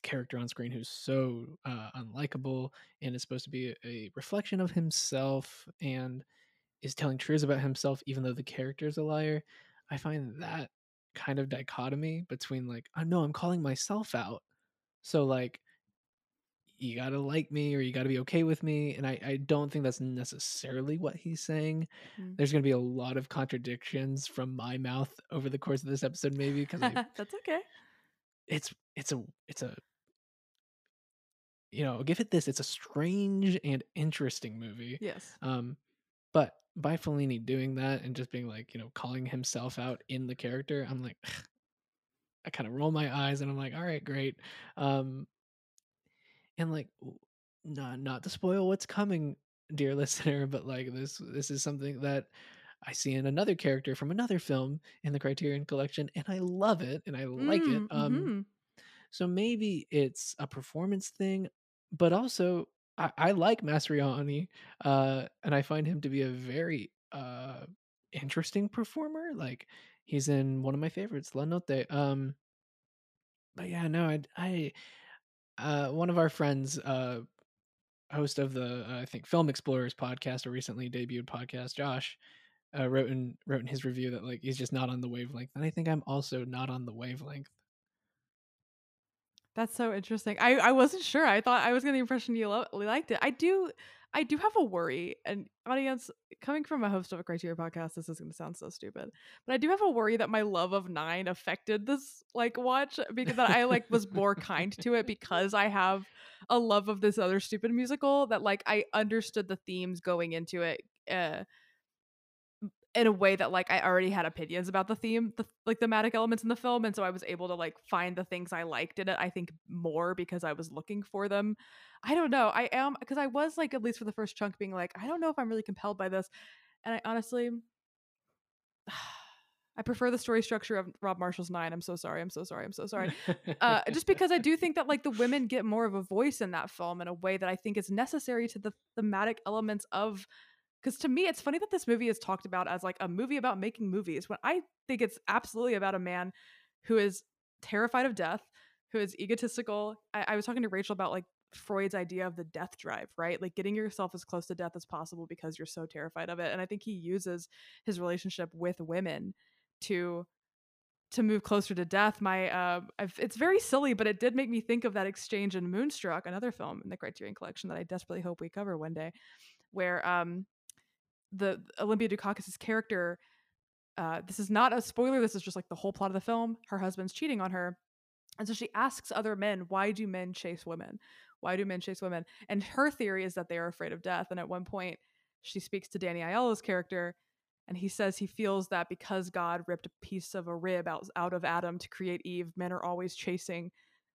character on screen who's so uh, unlikable and is supposed to be a, a reflection of himself and is telling truths about himself even though the character is a liar i find that kind of dichotomy between like oh no i'm calling myself out so like you gotta like me or you gotta be okay with me and i, I don't think that's necessarily what he's saying mm. there's gonna be a lot of contradictions from my mouth over the course of this episode maybe because that's okay it's it's a it's a you know, give it this. It's a strange and interesting movie. Yes. Um, but by Fellini doing that and just being like, you know, calling himself out in the character, I'm like, I kind of roll my eyes and I'm like, all right, great. Um, and like, not not to spoil what's coming, dear listener, but like this this is something that I see in another character from another film in the Criterion Collection, and I love it and I like mm, it. Um, mm-hmm. so maybe it's a performance thing but also I, I like Mastroianni, uh, and I find him to be a very uh, interesting performer. Like he's in one of my favorites, La Notte. Um, but yeah, no, I, I uh, one of our friends, uh, host of the uh, I think Film Explorers podcast, a recently debuted podcast, Josh, uh, wrote in wrote in his review that like he's just not on the wavelength, and I think I'm also not on the wavelength. That's so interesting. I, I wasn't sure. I thought I was getting the impression you lo- liked it. I do I do have a worry, and audience coming from a host of a Criterion podcast, this is going to sound so stupid, but I do have a worry that my love of Nine affected this like watch because that I like was more kind to it because I have a love of this other stupid musical that like I understood the themes going into it. Uh, in a way that like I already had opinions about the theme, the like thematic elements in the film, and so I was able to like find the things I liked in it. I think more because I was looking for them. I don't know. I am because I was like at least for the first chunk being like I don't know if I'm really compelled by this, and I honestly. I prefer the story structure of Rob Marshall's Nine. I'm so sorry. I'm so sorry. I'm so sorry. Uh, just because I do think that like the women get more of a voice in that film in a way that I think is necessary to the thematic elements of because to me, it's funny that this movie is talked about as like a movie about making movies when I think it's absolutely about a man who is terrified of death, who is egotistical. I, I was talking to Rachel about like Freud's idea of the death drive, right? Like getting yourself as close to death as possible because you're so terrified of it. And I think he uses his relationship with women to to move closer to death. My uh, I've, it's very silly, but it did make me think of that exchange in Moonstruck, another film in the Criterion Collection that I desperately hope we cover one day, where um the Olympia Dukakis's character uh, this is not a spoiler this is just like the whole plot of the film her husband's cheating on her and so she asks other men why do men chase women? Why do men chase women? And her theory is that they are afraid of death and at one point she speaks to danny aiello's character and he says he feels that because god ripped a piece of a rib out, out of adam to create eve men are always chasing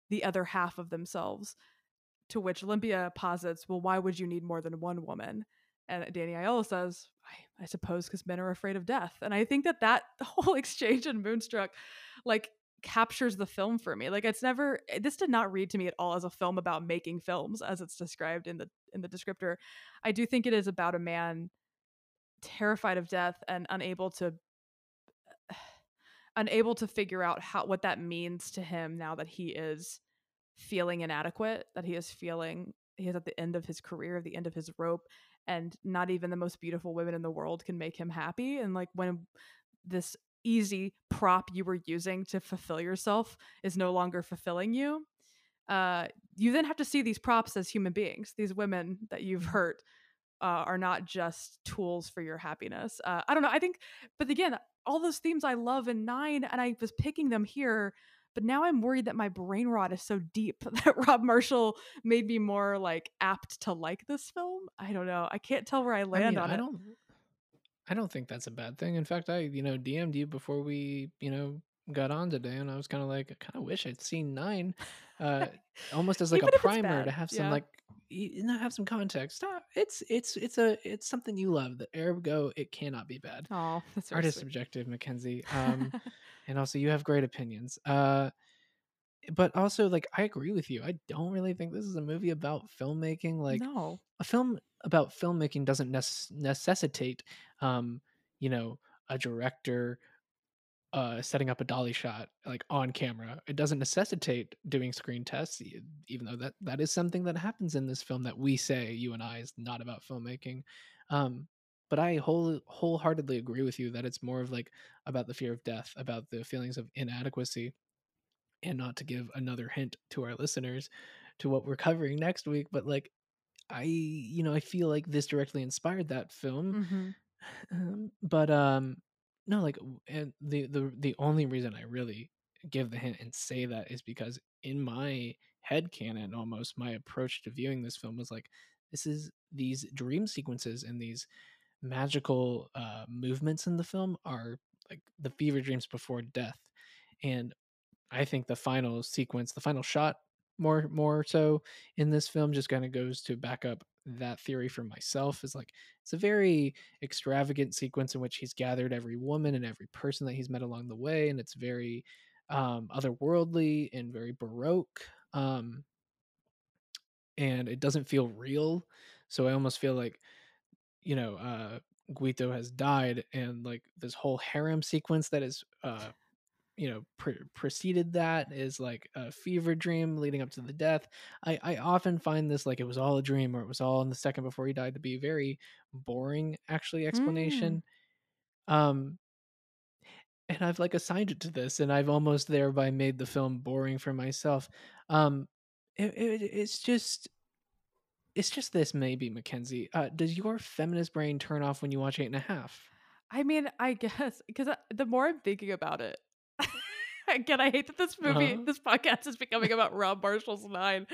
the other half of themselves to which olympia posits well why would you need more than one woman and Danny Aiello says, I, I suppose because men are afraid of death. And I think that that whole exchange in Moonstruck, like, captures the film for me. Like, it's never, eh, this did not read to me at all as a film about making films as it's described in the, in the descriptor. I do think it is about a man terrified of death and unable to, unable to figure out how, what that means to him now that he is feeling inadequate, that he is feeling he is at the end of his career, the end of his rope, and not even the most beautiful women in the world can make him happy and like when this easy prop you were using to fulfill yourself is no longer fulfilling you uh you then have to see these props as human beings these women that you've hurt uh, are not just tools for your happiness. Uh, I don't know. I think, but again, all those themes I love in Nine, and I was picking them here. But now I'm worried that my brain rot is so deep that Rob Marshall made me more like apt to like this film. I don't know. I can't tell where I land I mean, on I it. don't I don't think that's a bad thing. In fact, I, you know, DM'd you before we, you know, got on today and I was kind of like, I kind of wish I'd seen 9 uh almost as like a primer to have some yeah. like you know have some context. Uh, it's it's it's a it's something you love. The ergo it cannot be bad. Oh, that's very Art is sweet. subjective, McKenzie. Um and also you have great opinions. Uh but also like I agree with you. I don't really think this is a movie about filmmaking like no. a film about filmmaking doesn't nec- necessitate um you know a director uh setting up a dolly shot like on camera it doesn't necessitate doing screen tests even though that that is something that happens in this film that we say you and i is not about filmmaking um but i whole wholeheartedly agree with you that it's more of like about the fear of death about the feelings of inadequacy and not to give another hint to our listeners to what we're covering next week but like I you know, I feel like this directly inspired that film. hmm Um, but um no, like and the the the only reason I really give the hint and say that is because in my head canon almost my approach to viewing this film was like this is these dream sequences and these magical uh movements in the film are like the fever dreams before death and I think the final sequence, the final shot, more more so in this film, just kind of goes to back up that theory for myself. Is like it's a very extravagant sequence in which he's gathered every woman and every person that he's met along the way, and it's very um, otherworldly and very baroque. Um, and it doesn't feel real. So I almost feel like you know uh, Guido has died, and like this whole harem sequence that is uh, you know pre- preceded that is like a fever dream leading up to the death. I i often find this like it was all a dream or it was all in the second before he died to be very boring actually Mm. explanation. Um and i've like assigned it to this and i've almost thereby made the film boring for myself. Um it, it, it's just it's just this maybe McKenzie uh does your feminist brain turn off when you watch eight and a half? I mean, I guess because the more I'm thinking about it, again, I hate that this movie, uh-huh this podcast is becoming about Rob Marshall's Nine,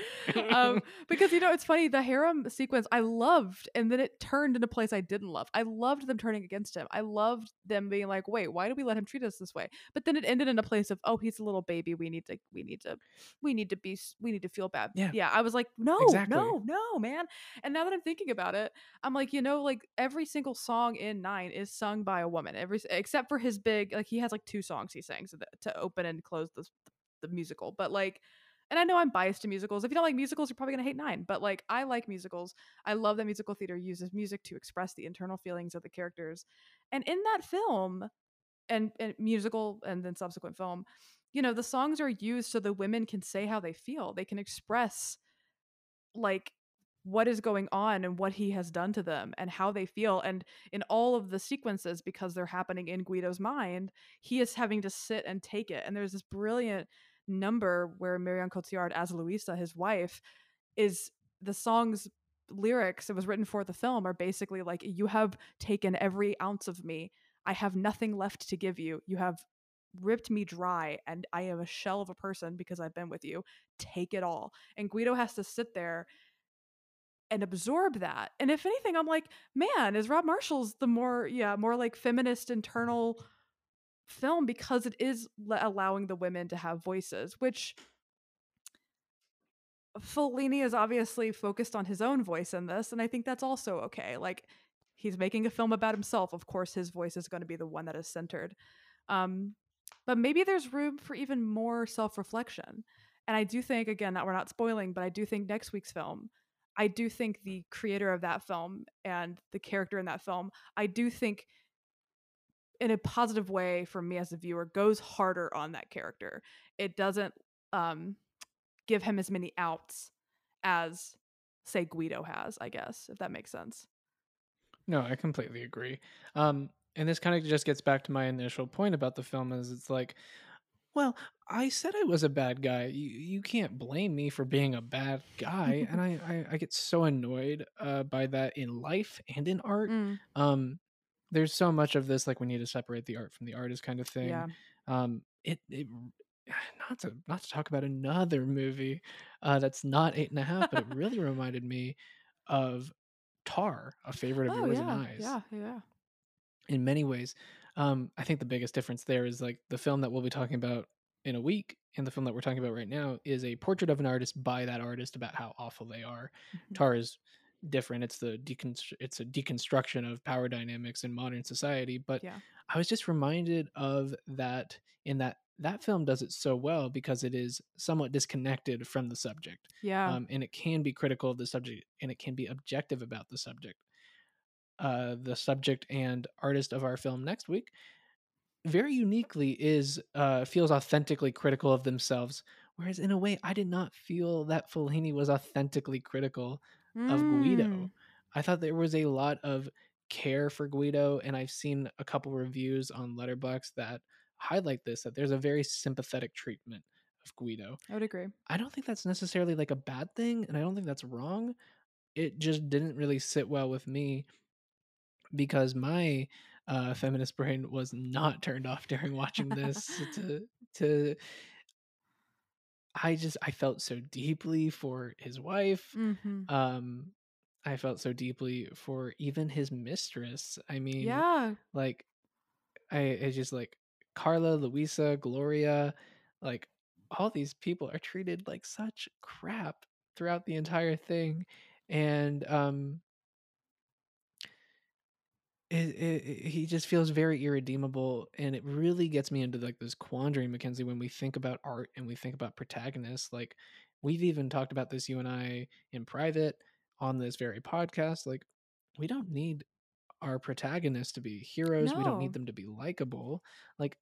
um, because you know it's funny. The harem sequence I loved, and then it turned into a place I didn't love. I loved them turning against him. I loved them being like, "Wait, why do we let him treat us this way?" But then it ended in a place of, "Oh, he's a little baby. We need to, we need to, we need to be, we need to feel bad." yeah Yeah, I was like, "No, exactly no, no, man." And now that I'm thinking about it, I'm like, you know, like every single song in Nine is sung by a woman. Every except for his big, like he has like two songs he sings to, to open and close the the musical. But like, and I know I'm biased to musicals. If you don't like musicals, you're probably gonna hate Nine. But like, I like musicals. I love that musical theater uses music to express the internal feelings of the characters. And in that film, and, and musical, and then subsequent film, you know, the songs are used so the women can say how they feel. They can express like what is going on and what he has done to them and how they feel and in all of the sequences because they're happening in Guido's mind he is having to sit and take it and there's this brilliant number where Marion Cotillard as Luisa his wife is the song's lyrics it was written for the film are basically like you have taken every ounce of me. I have nothing left to give you. You have ripped me dry and I am a shell of a person because I've been with you. Take it all. And Guido has to sit there and absorb that. And if anything, I'm like, man, is Rob Marshall's the more, yeah, more like feminist internal film because it is allowing the women to have voices, which Fellini is obviously focused on his own voice in this, and I think that's also okay. Like, he's making a film about himself. Of course, his voice is going to be the one that is centered. Um, but maybe there's room for even more self reflection. And I do think, again, that we're not spoiling, but I do think next week's film, I do think the creator of that film and the character in that film, I do think in a positive way for me as a viewer goes harder on that character. It doesn't um, give him as many outs as say Guido has, I guess, if that makes sense. No, I completely agree. Um, and this kind of just gets back to my initial point about the film is it's like, well, I said I was a bad guy. You you can't blame me for being a bad guy, and I I, I get so annoyed uh, by that in life and in art. Mm. Um, there's so much of this like we need to separate the art from the artist kind of thing. Yeah. Um, it it not to not to talk about another movie uh, that's not eight and a half, but it really reminded me of Tar, a favorite of Oh yours and yeah, I's yeah, yeah. in many ways. Um, I think the biggest difference there is like the film that we'll be talking about in a week and the film that we're talking about right now is a portrait of an artist by that artist about how awful they are. Mhm. Tar is different. It's the deconstru- it's a deconstruction of power dynamics in modern society. But Yeah. I was just reminded of that in that that film does it so well because it is somewhat disconnected from the subject Yeah. um, and it can be critical of the subject and it can be objective about the subject uh, the subject and artist of our film next week very uniquely is uh, feels authentically critical of themselves whereas in a way i did not feel that Fellini was authentically critical of guido Mm. i thought there was a lot of care for guido and i've seen a couple reviews on Letterboxd that highlight this that there's a very sympathetic treatment of guido I would agree. I don't think that's necessarily like a bad thing, and I don't think that's wrong. It just didn't really sit well with me because my uh, feminist brain was not turned off during watching this. to to I just I felt so deeply for his wife. hmm Um, I felt so deeply for even his mistress. I mean, Yeah. like I, I just like Carla, Luisa, Gloria, like all these people are treated like such crap throughout the entire thing, and um, it, it, he just feels very irredeemable, and it really gets me into like this quandary, McKenzie, when we think about art and we think about protagonists. Like we've even talked about this, you and I, in private on this very podcast. Like we don't need our protagonists to be heroes. We don't need them to be likable. Like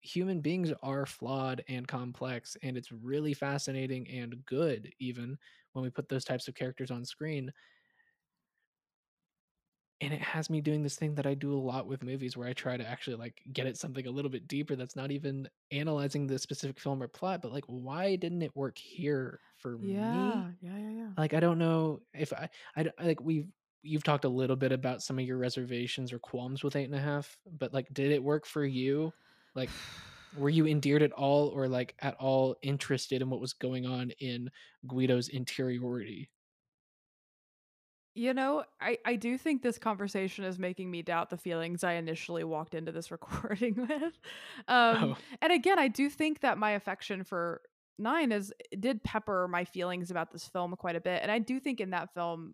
human beings are flawed and complex, and it's really fascinating and good, even when we put those types of characters on screen. And it has me doing this thing that I do a lot with movies where I try to actually like get at something a little bit deeper that's not even analyzing the specific film or plot, but like why didn't it work here for me? Yeah. Yeah. Yeah. Yeah. like i don't know if I, I like we've you've talked a little bit about some of your reservations or qualms with eight and a half but like did it work for you like were you endeared at all or like at all interested in what was going on in guido's interiority You know, I, I do think this conversation is making me doubt the feelings I initially walked into this recording with. Um, oh and again, I do think that my affection for Nine is did pepper my feelings about this film quite a bit. And I do think in that film,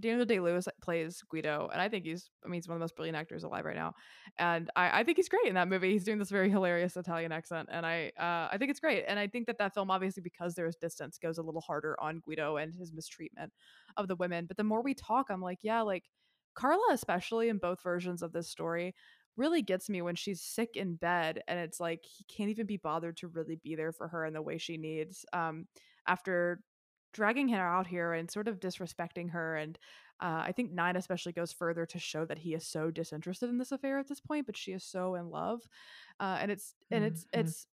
Daniel Day Lewis plays Guido, and I think he's I mean he's one of the most brilliant actors alive right now. And I, I think he's great in that movie. He's doing this very hilarious Italian accent, and I uh, I think it's great. And I think that that film, obviously because there's distance, goes a little harder on Guido and his mistreatment of the women. But the more we talk, I'm like, yeah, like Carla, especially in both versions of this story, really gets me when she's sick in bed and it's like he can't even be bothered to really be there for her in the way she needs. Um, after dragging her out here and sort of disrespecting her and uh, i think nine especially goes further to show that he is so disinterested in this affair at this point but she is so in love uh, and it's and it's Mhm. it's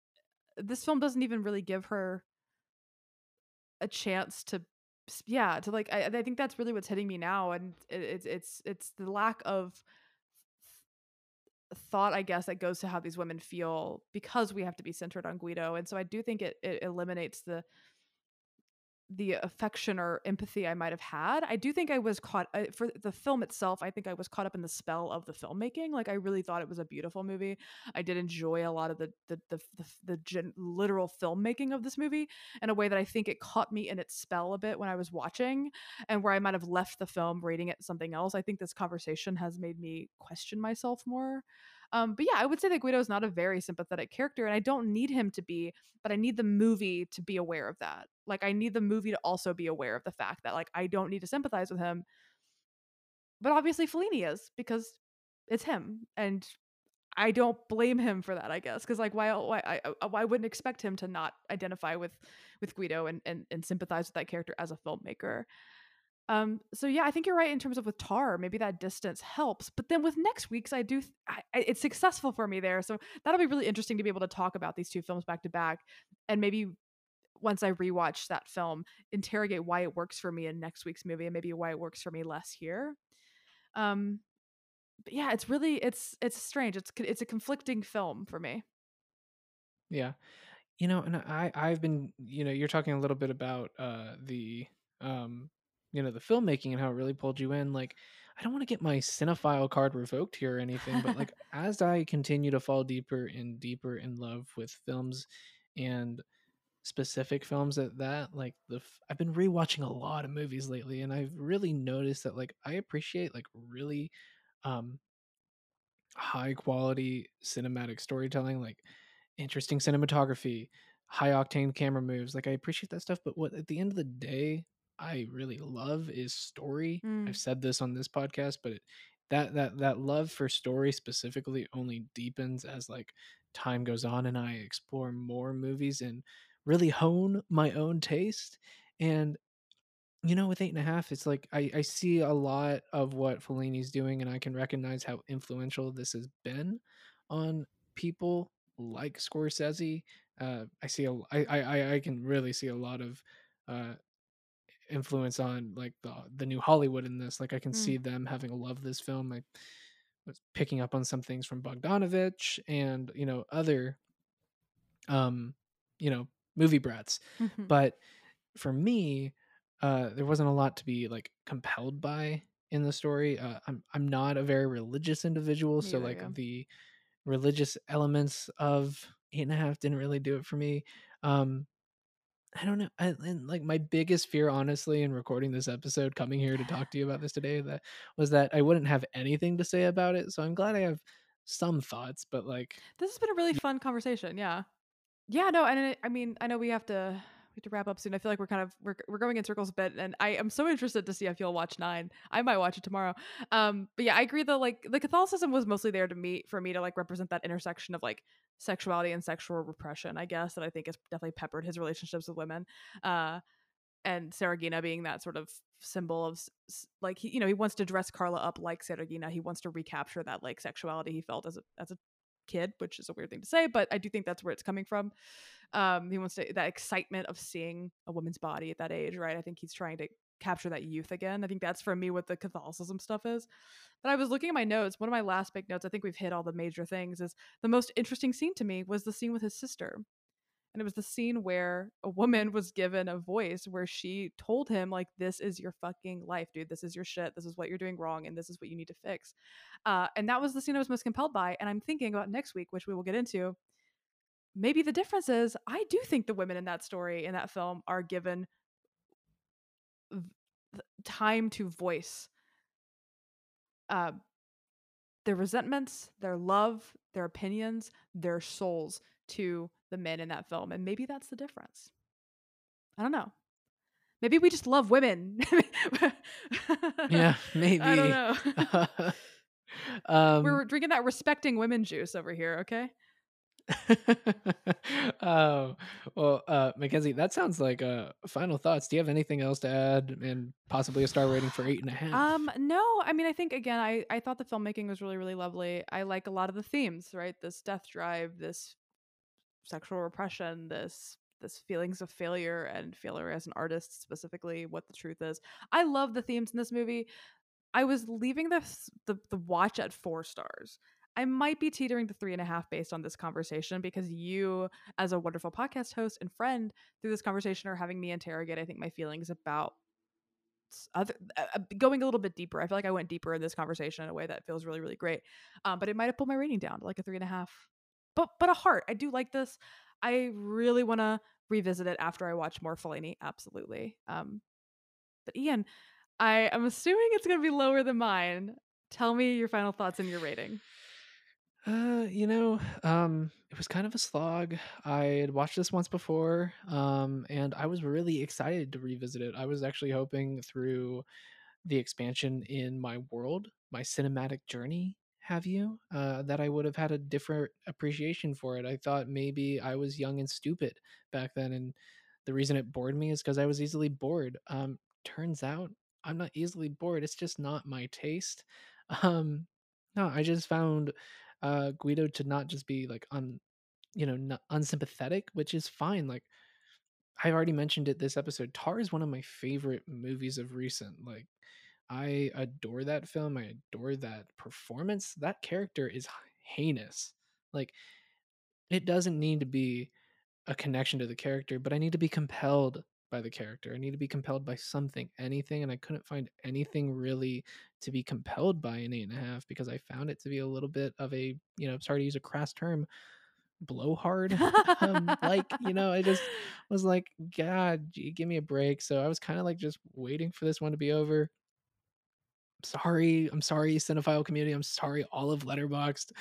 this film doesn't even really give her a chance to yeah to like i, I think that's really what's hitting me now and it, it's it's it's the lack of thought i guess that goes to how these women feel because we have to be centered on guido and so i do think it, it eliminates the the affection or empathy I might have had. I do think I was caught uh, for the film itself. I think I was caught up in the spell of the filmmaking. Like I really thought it was a beautiful movie. I did enjoy a lot of the the the the, the gen- literal filmmaking of this movie in a way that I think it caught me in its spell a bit when I was watching, and where I might have left the film rating it something else. I think this conversation has made me question myself more. Um, but yeah, I would say that Guido is not a very sympathetic character, and I don't need him to be, but I need the movie to be aware of that. Like, I need the movie to also be aware of the fact that, like, I don't need to sympathize with him. But obviously, Fellini is because it's him, and I don't blame him for that. I guess because, like, why, why, I, I, why wouldn't expect him to not identify with with Guido and and, and sympathize with that character as a filmmaker. Um, so yeah, I think you're right in terms of with Tar, maybe that distance helps. But then with next week's, I do, th- I, it's successful for me there. So that'll be really interesting to be able to talk about these two films back to back, and maybe once I rewatch that film, interrogate why it works for me in next week's movie, and maybe why it works for me less here. Um, but yeah, it's really it's it's strange. It's it's a conflicting film for me. Yeah, you know, and I I've been you know you're talking a little bit about uh the um you know the filmmaking and how it really pulled you in. Like I don't want to get my cinephile card revoked here or anything, but like as I continue to fall deeper and deeper in love with films and specific films at that like the f- i've been rewatching a lot of movies lately and i've really noticed that like i appreciate like really um high quality cinematic storytelling like interesting cinematography high octane camera moves like i appreciate that stuff but what at the end of the day i really love is story Mm. i've said this on this podcast but it, that that that love for story specifically only deepens as like time goes on and i explore more movies and really hone my own taste and you know, with eight and a half, it's like I, I see a lot of what Fellini's doing, and I can recognize how influential this has been on people like Scorsese. Uh, I see a, I, I, I can really see a lot of uh, influence on like the the new Hollywood in this. Like I can Mm. see them having a love this film. I was picking up on some things from Bogdanovich and you know other um you know movie brats, Mhm. but for me, uh, there wasn't a lot to be like compelled by in the story. Uh, I'm I'm not a very religious individual, so either, like yeah. the religious elements of eight and a half didn't really do it for me. Um, I don't know. I, and like my biggest fear, honestly, in recording this episode, coming here to talk to you about this today, that was that I wouldn't have anything to say about it. So I'm glad I have some thoughts, but like, This has been a really fun conversation. Yeah. Yeah, no, and it, I mean, I know we have to we have to wrap up soon. I feel like we're kind of we're we're going in circles a bit, and I am so interested to see if you'll watch Nine. I might watch it tomorrow. Um, but yeah, I agree. though. like the Catholicism was mostly there to me for me to like represent that intersection of like sexuality and sexual repression. I guess that I think has definitely peppered his relationships with women. Uh, and Saraghina being that sort of symbol of like he, you know he wants to dress Carla up like Saraghina. He wants to recapture that like sexuality he felt as a as a kid, which is a weird thing to say, but I do think that's where it's coming from. Um, he wants to that excitement of seeing a woman's body at that age, right? I think he's trying to capture that youth again. I think that's for me what the Catholicism stuff is. But I was looking at my notes. One of my last big notes, I think we've hit all the major things, is the most interesting scene to me was the scene with his sister. And it was the scene where a woman was given a voice where she told him, like, this is your fucking life, dude. This is your shit. This is what you're doing wrong. And this is what you need to fix. Uh, and that was the scene I was most compelled by. And I'm thinking about next week, which we will get into. Maybe the difference is I do think the women in that story, in that film, are given time to voice uh, their resentments, their love, their opinions, their souls to the men in that film. And maybe that's the difference. I don't know. Maybe we just love women. yeah, maybe. I don't know. um, We're drinking that respecting women juice over here, okay? oh well uh McKenzie that sounds like uh final thoughts do you have anything else to add and possibly a star rating for eight and a half Um, no, I mean, I think again, I I thought the filmmaking was really, really lovely. I like a lot of the themes, right? This death drive, this sexual repression, this this feelings of failure and failure as an artist, specifically what the truth is. I love the themes in this movie. I was leaving this the the watch at four stars. I might be teetering to three and a half based on this conversation because you, as a wonderful podcast host and friend, through this conversation are having me interrogate. I think my feelings about other uh, uh, going a little bit deeper. I feel like I went deeper in this conversation in a way that feels really, really great. Um, but it might have pulled my rating down to like a three and a half. But but a heart. I do like this. I really want to revisit it after I watch more Fellini. Absolutely. Um, but Ian, I am assuming it's going to be lower than mine. Tell me your final thoughts and your rating. Uh, you know, um, it was kind of a slog. I had watched this once before, um, and I was really excited to revisit it. I was actually hoping through the expansion in my world, my cinematic journey, have you, uh, that I would have had a different appreciation for it. I thought maybe I was young and stupid back then, and the reason it bored me is because I was easily bored. Um, turns out I'm not easily bored. It's just not my taste. Um, no, I just found uh, Guido to not just be like un, you know, not unsympathetic, which is fine. Like I've already mentioned it this episode. Tar is one of my favorite movies of recent. Like I adore that film. I adore that performance. That character is heinous. Like it doesn't need to be a connection to the character, but I need to be compelled by the character. I need to be compelled by something, anything, and I couldn't find anything really to be compelled by in eight and a half because I found it to be a little bit of a, you know, sorry to use a crass term, blowhard. um, like, you know, I just was like, God, give me a break. So I was kind of like just waiting for this one to be over. Sorry, I'm sorry, cinephile community. I'm sorry, all of Letterboxd.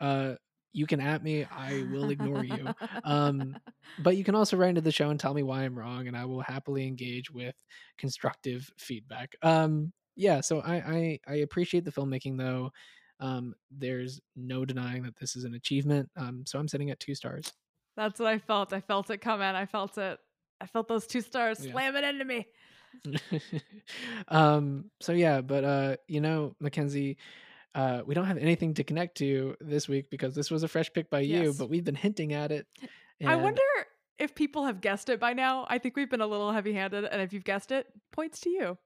Uh, you can at me i will ignore you um, but you can also write into the show and tell me why i'm wrong and i will happily engage with constructive feedback um, yeah so I, I, I appreciate the filmmaking though um, there's no denying that this is an achievement um, so i'm sitting at two stars that's what i felt i felt it come in i felt it i felt those two stars yeah. slam it into me um so yeah but uh you know McKenzie uh, we don't have anything to connect to this week because this was a fresh pick by you, yes. but we've been hinting at it. I wonder if people have guessed it by now. I think we've been a little heavy-handed, and if you've guessed it, points to you.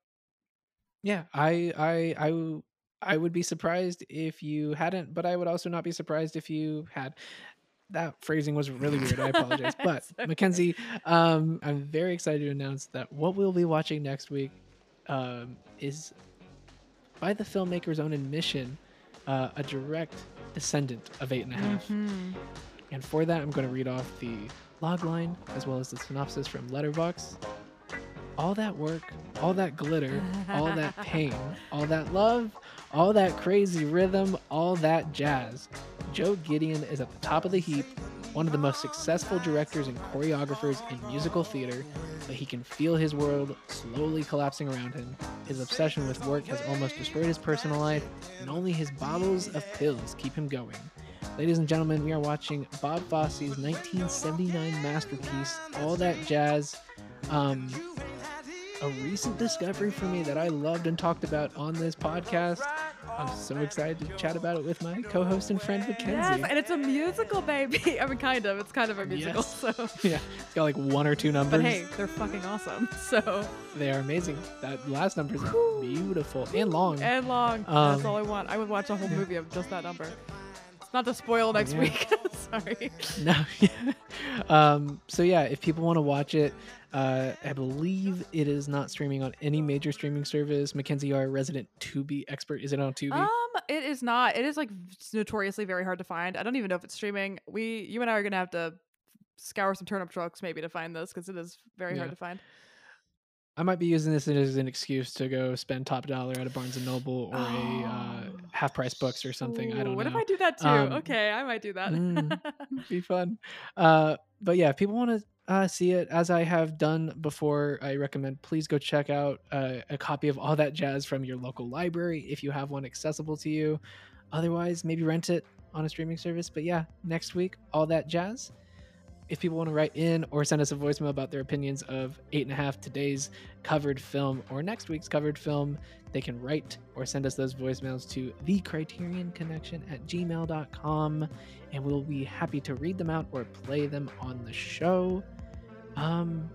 Yeah, I, I, I, I would be surprised if you hadn't, but I would also not be surprised if you had. That phrasing was really weird. I apologize, but okay. McKenzie, um, I'm very excited to announce that what we'll be watching next week um, is by the filmmaker's own admission, uh, a direct descendant of Eight and a Half. Mm-hmm. And for that, I'm going to read off the logline as well as the synopsis from Letterboxd. All that work, all that glitter, all that pain, all that love, all that crazy rhythm, all that jazz. Joe Gideon is at the top of the heap one of the most successful directors and choreographers in musical theater, but he can feel his world slowly collapsing around him. His obsession with work has almost destroyed his personal life, and only his bottles of pills keep him going. Ladies and gentlemen, we are watching Bob Fosse's 1979 masterpiece, All That Jazz. Um, a recent discovery for me that I loved and talked about on this podcast. I'm so excited to chat about it with my co-host and friend McKenzie. Yes, and it's a musical, baby. I mean, kind of. It's kind of a musical. Yes. So yeah, it's got like one or two numbers. But hey, they're fucking awesome. So they are amazing. That last number is beautiful and long. And long. Um, That's all I want. I would watch a whole movie of just that number. It's not to spoil next yeah. week. Sorry. No. um. So yeah, if people want to watch it, uh, I believe it is not streaming on any major streaming service. McKenzie, a resident Tubi expert. Is it on Tubi? Um, it is not. It is like notoriously very hard to find. I don't even know if it's streaming. We, you and I are gonna have to scour some turnip trucks maybe to find this because it is very yeah. hard to find. I might be using this as an excuse to go spend top dollar at a Barnes and Noble or oh. a uh, half price books or something. Ooh, I don't what know. What if I do that too? Um, okay, I might do that. mm, be fun. Uh, but yeah, if people want to uh, see it as I have done before, I recommend please go check out uh, a copy of All That Jazz from your local library if you have one accessible to you. Otherwise, maybe rent it on a streaming service. But yeah, next week, All That Jazz. If people want to write in or send us a voicemail about their opinions of Eight and a Half, today's covered film, or next week's covered film, they can write or send us those voicemails to the criterion connection at gmail.com and we'll be happy to read them out or play them on the show. Um,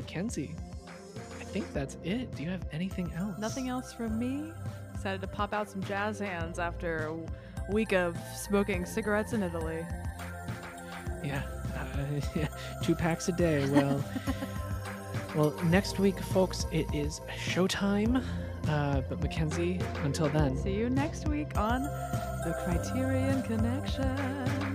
McKenzie, I think that's it. Do you have anything else? Nothing else from me. Decided to pop out some jazz hands after a week of smoking cigarettes in Italy. Yeah, uh, two packs a day. Well, well, next week, folks, it is showtime. Uh, but McKenzie, until then. See you next week on the Criterion Connection.